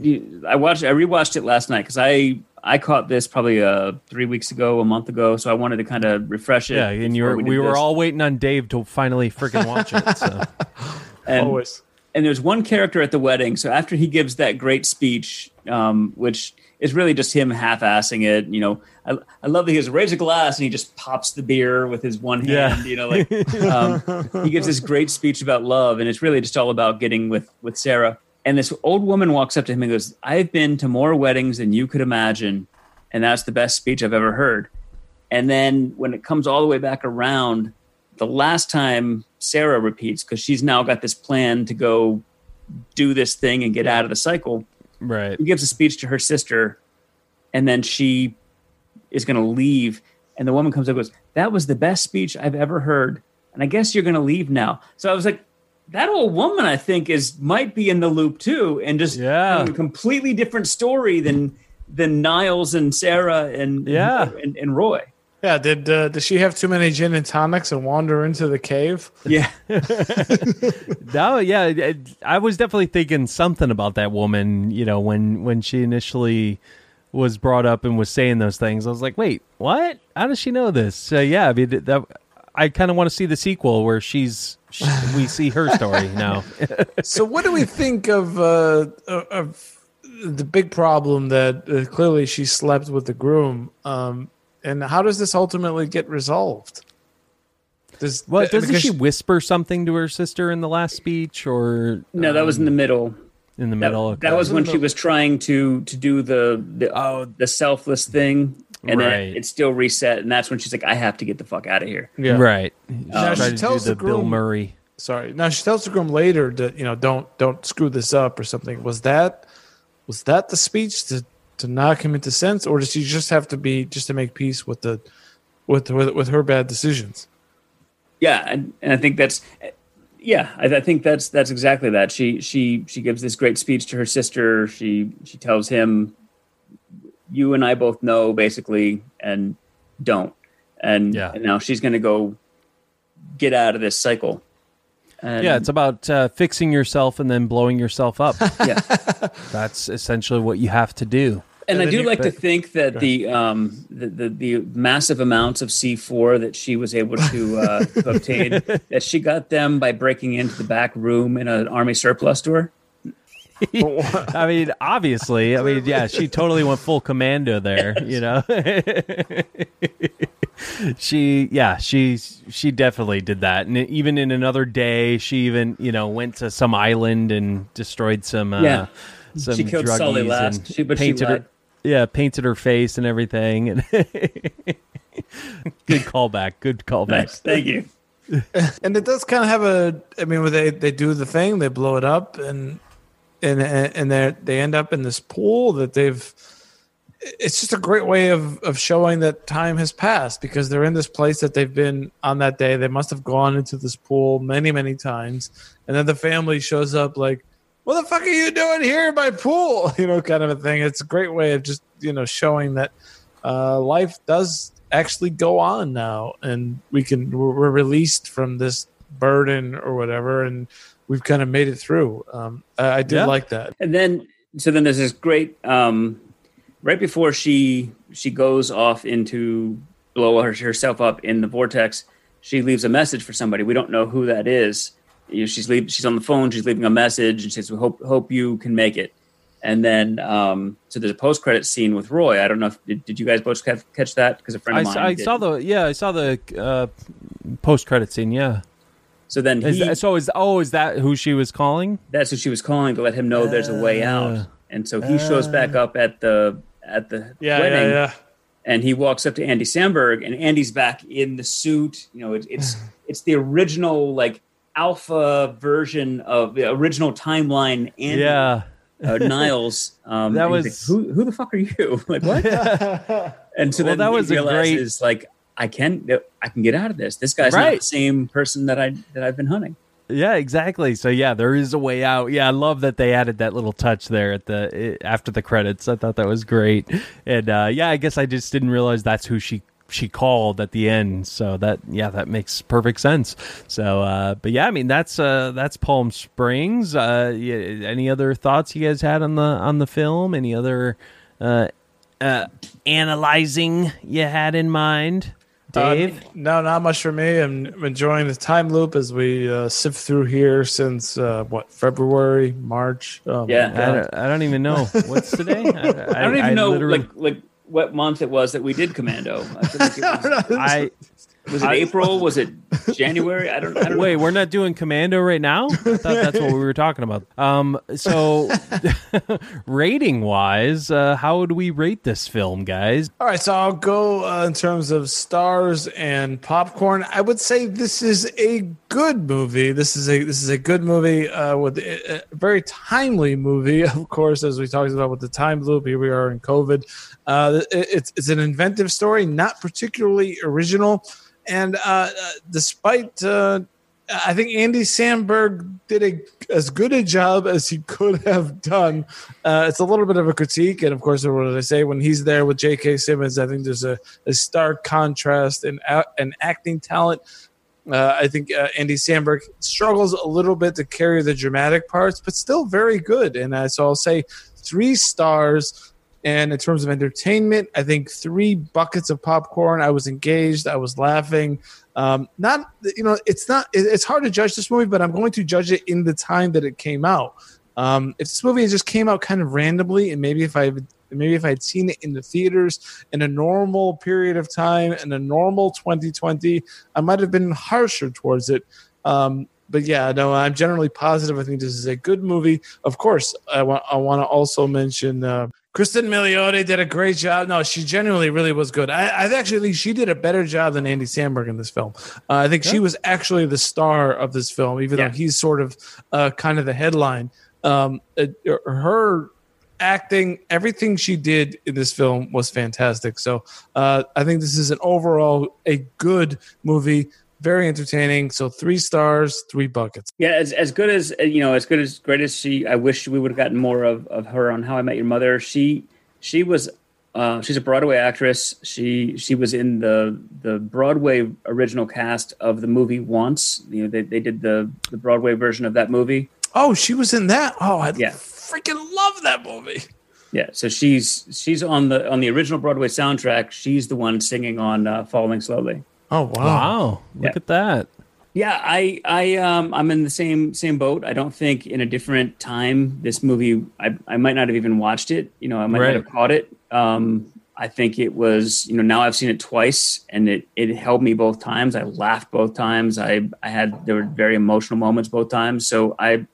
I watched I rewatched it last night because I I caught this probably uh three weeks ago a month ago so I wanted to kind of refresh it. yeah, and you were, before we, were this. all waiting on Dave to finally freaking watch it. So. and, Always. and there's one character at the wedding. So after he gives that great speech, um, which is really just him half-assing it, you know, I, I love that he has raise a glass and he just pops the beer with his one hand. Yeah. You know, like um, he gives this great speech about love, and it's really just all about getting with with Sarah. And this old woman walks up to him and goes, "I've been to more weddings than you could imagine, and that's the best speech I've ever heard." And then when it comes all the way back around, the last time Sarah repeats because she's now got this plan to go do this thing and get out of the cycle. Right. He gives a speech to her sister, and then she is going to leave. And the woman comes up and goes, That was the best speech I've ever heard. And I guess you're going to leave now. So I was like, that old woman, I think, is might be in the loop too, and just Yeah. a completely different story than than Niles and Sarah and Yeah. and, and Roy. Yeah, did uh, did she have too many gin and tonics and wander into the cave? Yeah, No, yeah, I was definitely thinking something about that woman. You know, when when she initially was brought up and was saying those things, I was like, wait, what? How does she know this? So yeah, I mean, that I kind of want to see the sequel where she's she, we see her story now. so what do we think of uh, of the big problem that uh, clearly she slept with the groom um, and how does this ultimately get resolved does, well, doesn't she whisper something to her sister in the last speech or no, that was in the um, middle. in the That, middle? that was when she was trying to to do the the Oh. the selfless thing, and then Right. it, it still reset, and that's when she's like, "I have to get the fuck out of here." yeah right. Um, now, Tried she tells do the the Bill Murray. sorry now she tells the groom later that you know don't don't screw this up or something was that was that the speech to to knock him into sense or does she just have to be just to make peace with the with with, with her bad decisions Yeah, and, and I think that's yeah, I, I think that's that's exactly that. She she she gives this great speech to her sister. She she tells him, "You and I both know, basically, and don't." And, Yeah. and now she's going to go get out of this cycle. And, Yeah, it's about uh, fixing yourself and then blowing yourself up. yeah. That's essentially what you have to do. And, And I do like to think that the, um, the, the the massive amounts of C four that she was able to, uh, to obtain that she got them by breaking into the back room in an army surplus store. I mean, obviously, I mean, yeah, she totally went full commando there, you know. she, yeah, she she definitely did that, and even in another day, she even you know went to some island and destroyed some uh, Yeah. some She killed Sully last, she- but she painted her, lied. Yeah, painted her face and everything, and good callback, good callback. Nice. Thank you. and it does kind of have a i mean when they they do the thing they blow it up and and and they they end up in this pool that they've it's just a great way of of showing that time has passed because they're in this place that they've been on that day they must have gone into this pool many many times and then the family shows up like what the fuck are you doing here in my pool you know kind of a thing it's a great way of just you know showing that uh, life does actually go on now and we can we're released from this burden or whatever and we've kind of made it through um, I, I did Yeah. like that And then, so then there's this great, um, right before she she goes off into blow her, herself up in the vortex, she leaves a message for somebody. We don't know who that is. You know, she's leave, she's on the phone. She's leaving a message and she says, "We hope hope you can make it." And then, um, so there's a post credit scene with Roy. I don't know if did, did you guys both catch, catch that? Because a friend I, of s- mine. I did. saw the yeah, I saw the uh, post credit scene. Yeah, So then is he, that, so is oh is that who she was calling? that's what she was calling to let him know there's a way out. And so he shows back up at the at the yeah wedding. yeah yeah and he walks up to Andy Samberg, and Andy's back in the suit. You know, it, it's it's the original like alpha version of the original timeline. and Yeah, uh, Niles. Um, That was- like, who who the fuck are you? like what? and so Well, that was a great- realizes like I can I can get out of this. This guy's not the same person that I that I've been hunting. yeah, exactly. So yeah, there is a way out. Yeah, I love that they added that little touch there at the eh, after the credits. I thought that was great. And uh, yeah, I guess I just didn't realize that's who she she called at the end. So that yeah, that makes perfect sense. So, uh, but yeah, I mean that's uh, that's Palm Springs. Uh, yeah, any other thoughts you guys had on the on the film? Any other uh, uh, analyzing you had in mind? Dave? Uh, no, not much for me. I'm enjoying the time loop as we uh, sift through here since uh, what February, March. Oh, yeah, I don't, I don't, even know what's today. I, I, I don't even I know like like what month it was that we did Commando. I, like was, I was it I, April? Was it January? I don't. I don't Wait, know. we're not doing Commando right now. I thought that's what we were talking about. Um, so rating wise, uh, how would we rate this film, guys? All right, so I'll go uh, in terms of stars and popcorn. I would say this is a good movie. This is a this is a good movie uh, with a, a very timely movie, of course, as we talked about with the time loop. Here we are in COVID. Uh, it, it's it's an inventive story, not particularly original. And uh, uh, despite, uh, I think Andy Samberg did a, as good a job as he could have done. Uh, it's a little bit of a critique, and of course, what did I say? When he's there with J.K. Simmons, I think there's a, a stark contrast in an acting talent. Uh, I think uh, Andy Samberg struggles a little bit to carry the dramatic parts, but still very good. And uh, so I'll say three stars. And in terms of entertainment, I think three buckets of popcorn. I was engaged. I was laughing. Um, not, you know, it's not. It's hard to judge this movie, but I'm going to judge it in the time that it came out. Um, if this movie just came out kind of randomly, and maybe if I maybe if I'd seen it in the theaters in a normal period of time in a normal 2020, I might have been harsher towards it. Um, but yeah, no, I'm generally positive. I think this is a good movie. Of course, I want I want to also mention uh, Cristin Milioti did a great job. No, she genuinely really was good. I, I actually think she did a better job than Andy Samberg in this film. Uh, I think yeah. she was actually the star of this film, even yeah. though he's sort of uh, kind of the headline. Um, uh, her acting, everything she did in this film was fantastic. So uh, I think this is an overall a good movie very entertaining. So three stars, three buckets. Yeah, as as good as you know, as good as great as she. I wish we would have gotten more of of her on How I Met Your Mother. She she was. Uh, she's a Broadway actress. She she was in the the Broadway original cast of the movie Once. You know, they, they did the the Broadway version of that movie. Oh, she was in that. Oh, I yeah. freaking love that movie. Yeah, so she's she's on the on the original Broadway soundtrack. She's the one singing on uh, "Falling Slowly." Oh wow! Wow! Look yeah. at that. Yeah, I I um I'm in the same same boat. I don't think in a different time this movie I I might not have even watched it. You know, I might right. not have caught it. Um, I think it was you know now I've seen it twice and it it held me both times. I laughed both times. I I had there were very emotional moments both times. So I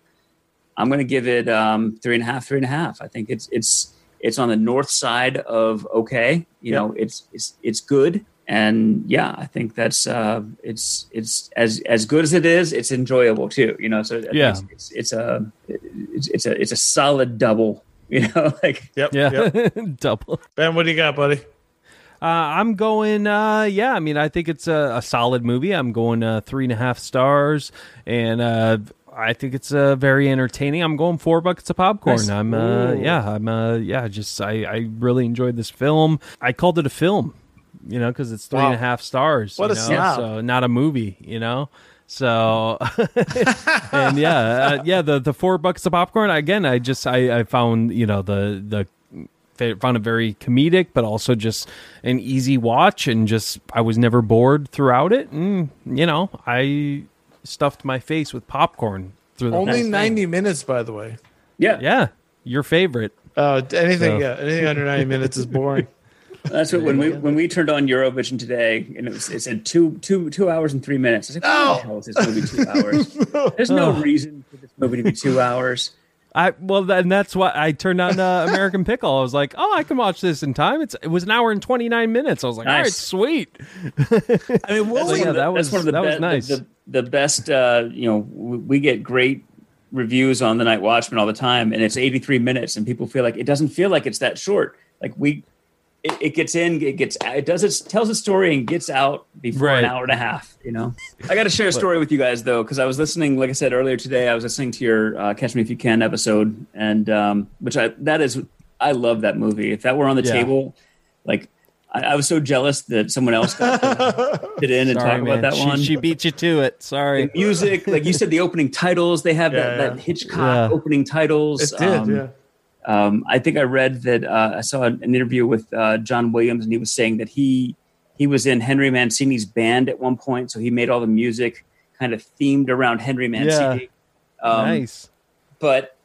I'm going to give it um three and a half, three and a half. I think it's it's it's on the north side of okay. You know, it's it's it's good and yeah i think that's uh it's it's as as good as it is it's enjoyable too you know so yeah it's, it's, it's, a it's, it's a it's a solid double you know like yep yeah yep. double ben what do you got buddy uh, I'm going, uh, yeah. I mean, I think it's a, a solid movie. I'm going uh, three and a half stars, and uh, I think it's uh, very entertaining. I'm going four buckets of popcorn. Nice. I'm, uh, yeah, I'm, uh, yeah. Just I, I really enjoyed this film. I called it a film you know, because it's three wow. and a half stars. What a know? So not a movie, you know. So and yeah, uh, yeah, the the four bucks of popcorn again. I just I, I found you know the the found it very comedic, but also just an easy watch, and just I was never bored throughout it. And you know, I stuffed my face with popcorn through the only ninety thing. minutes, by the way. Yeah, yeah, your favorite. Uh, anything, so. yeah, anything under ninety minutes is boring. That's what when we when we turned on Eurovision today, and it was it said two two two hours and three minutes. I was like, "Oh, the hell is this movie two hours? There's no reason for this movie to be two hours." I well, and that's why I turned on uh, American Pickle. I was like, "Oh, I can watch this in time." It's it was an hour and twenty nine minutes. I was like, nice. "All right, sweet." I mean, what yeah, that was one of the that be- was nice. The, the, the best, uh, you know, we get great reviews on the Night Watchman all the time, and it's eighty three minutes, and people feel like it doesn't feel like it's that short. Like we it, it, gets in, it gets, it does it tells a story and gets out before right. an hour and a half. You know, I got to share a story with you guys though, because I was listening, like I said earlier today, I was listening to your uh, "Catch Me If You Can" episode, and um, which I that is, I love that movie. If that were on the yeah. table, like I, I was so jealous that someone else got to sit in and Sorry, talk man. about that she, one. She beat you to it. Sorry. The music, like you said, the opening titles. They have that, Yeah. that Hitchcock Yeah. opening titles. It did, Um, yeah. Um, I think I read that uh, I saw an, an interview with uh, John Williams, and he was saying that he he was in Henry Mancini's band at one point, so he made all the music kind of themed around Henry Mancini. Um, nice. But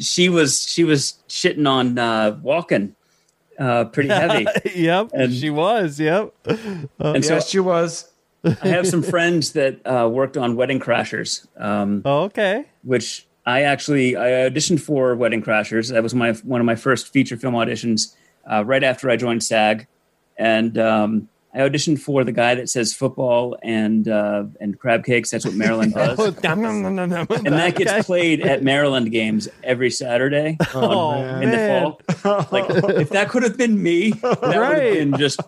she was she was shitting on uh, Walken uh, pretty heavy, yep. And- she was. Yep. and so she was. I have some friends that uh, worked on Wedding Crashers. Um, Oh, okay. which I actually I auditioned for Wedding Crashers. That was my one of my first feature film auditions uh, right after I joined SAG, and um, I auditioned for the guy that says football and uh, and crab cakes. That's what Maryland does, Oh, and that gets played at Maryland games every Saturday Oh, in the fall. Like if that could have been me, that would have been just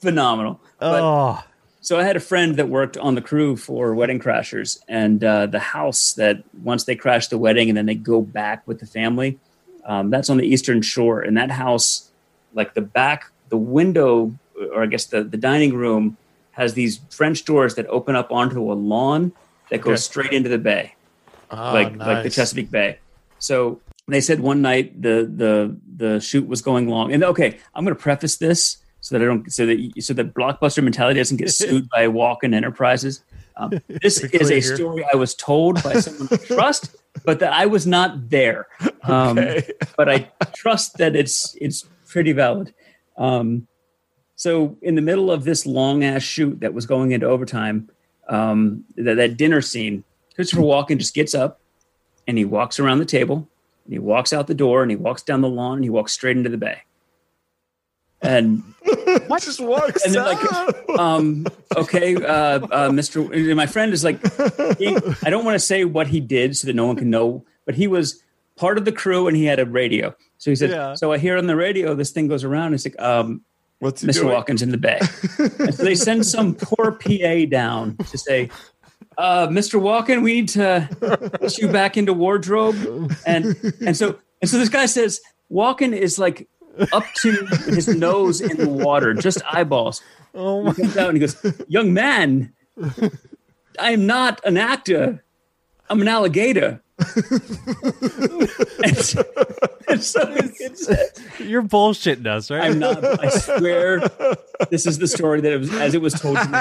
phenomenal. But Oh, so I had a friend that worked on the crew for Wedding Crashers, and uh, the house that once they crash the wedding and then they go back with the family, um, that's on the Eastern Shore. And that house, like the back, the window, or I guess the, the dining room, has these French doors that open up onto a lawn that goes Okay. straight into the bay Ah, like like the. Chesapeake Bay. So they said one night the the the shoot was going long. And okay, I'm going to preface this so that I don't so that so that blockbuster mentality doesn't get sued by Walken Enterprises. Um, this is a story I was told by someone I trust, but that I was not there. Um, Okay. but I trust that it's it's pretty valid. Um, so in the middle of this long ass shoot that was going into overtime, um, that, that dinner scene, Christopher Walken just gets up and he walks around the table and he walks out the door and he walks down the lawn and he walks straight into the bay. And What just walks and then like, out? um, okay, uh, uh, Mr. My friend is like, he, I don't want to say what he did so that no one can know, but he was part of the crew and he had a radio. So he said, Yeah. so I hear on the radio this thing goes around. It's like, um, What's he Mr. doing? Walken's in the bay. and so they send some poor PA down to say, uh, Mr. Walken, we need to put you back into wardrobe. And and so and so this guy says Walken is like up to his nose in the water, just eyeballs. oh He comes out and he goes, Young man, I am not an actor. I'm an alligator. and so, and so it's, You're bullshitting us, right? I'm not. I swear, this is the story that it was as it was told to me.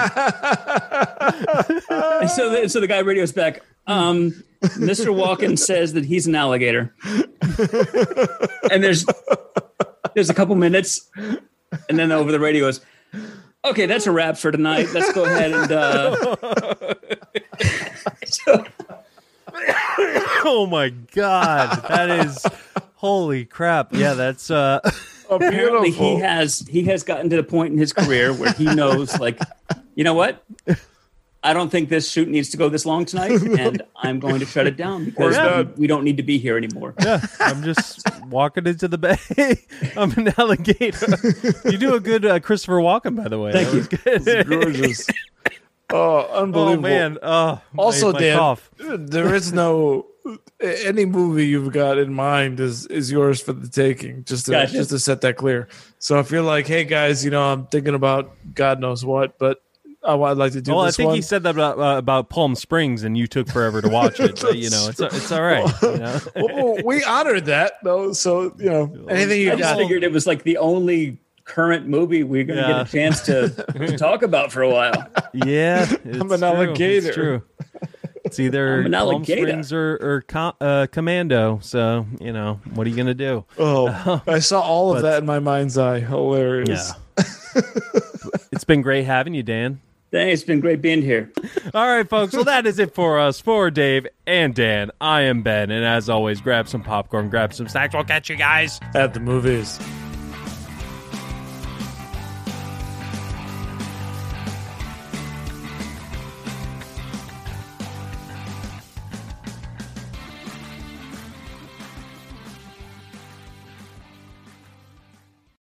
and so, the, so the guy radios back. Um, Mr. Walken says that he's an alligator, and there's there's a couple minutes, and then over the radio is, okay, that's a wrap for tonight. Let's go ahead and. Uh, so, oh my god, that is holy crap. Yeah, that's uh apparently, beautiful. he has he has gotten to the point in his career where he knows, like, you know what. I don't think this shoot needs to go this long tonight, and I'm going to shut it down because We're we, we don't need to be here anymore. yeah, I'm just walking into the bay. I'm an alligator. You do a good uh, Christopher Walken, by the way. Thank That was good. gorgeous. Oh, unbelievable. oh man. Oh, Also, my, my Dan, cough. there is no any movie you've got in mind is is yours for the taking. Just to Gotcha. just to set that clear. So if you're like, hey guys, you know, I'm thinking about God knows what, but I would like to do Well, I think one. he said that about, uh, about Palm Springs, and you took forever to watch it. But, you know, it's it's all right. You know? well, we honored that though. So you know, anything you I just got. figured it was like the only current movie we're going to Yeah. get a chance to, to talk about for a while. Yeah, it's an true. alligator. It's true. It's either Palm. Springs or, or com- uh, Commando. So you know, what are you gonna do? Oh, I saw all of But- that in my mind's eye. Hilarious. Yeah. it's been great having you, Dan. Thanks, it's been great being here. All right, folks. Well, that is it for us. For Dave and Dan, I am Ben, and as always, grab some popcorn, grab some snacks. We'll catch you guys. At the movies.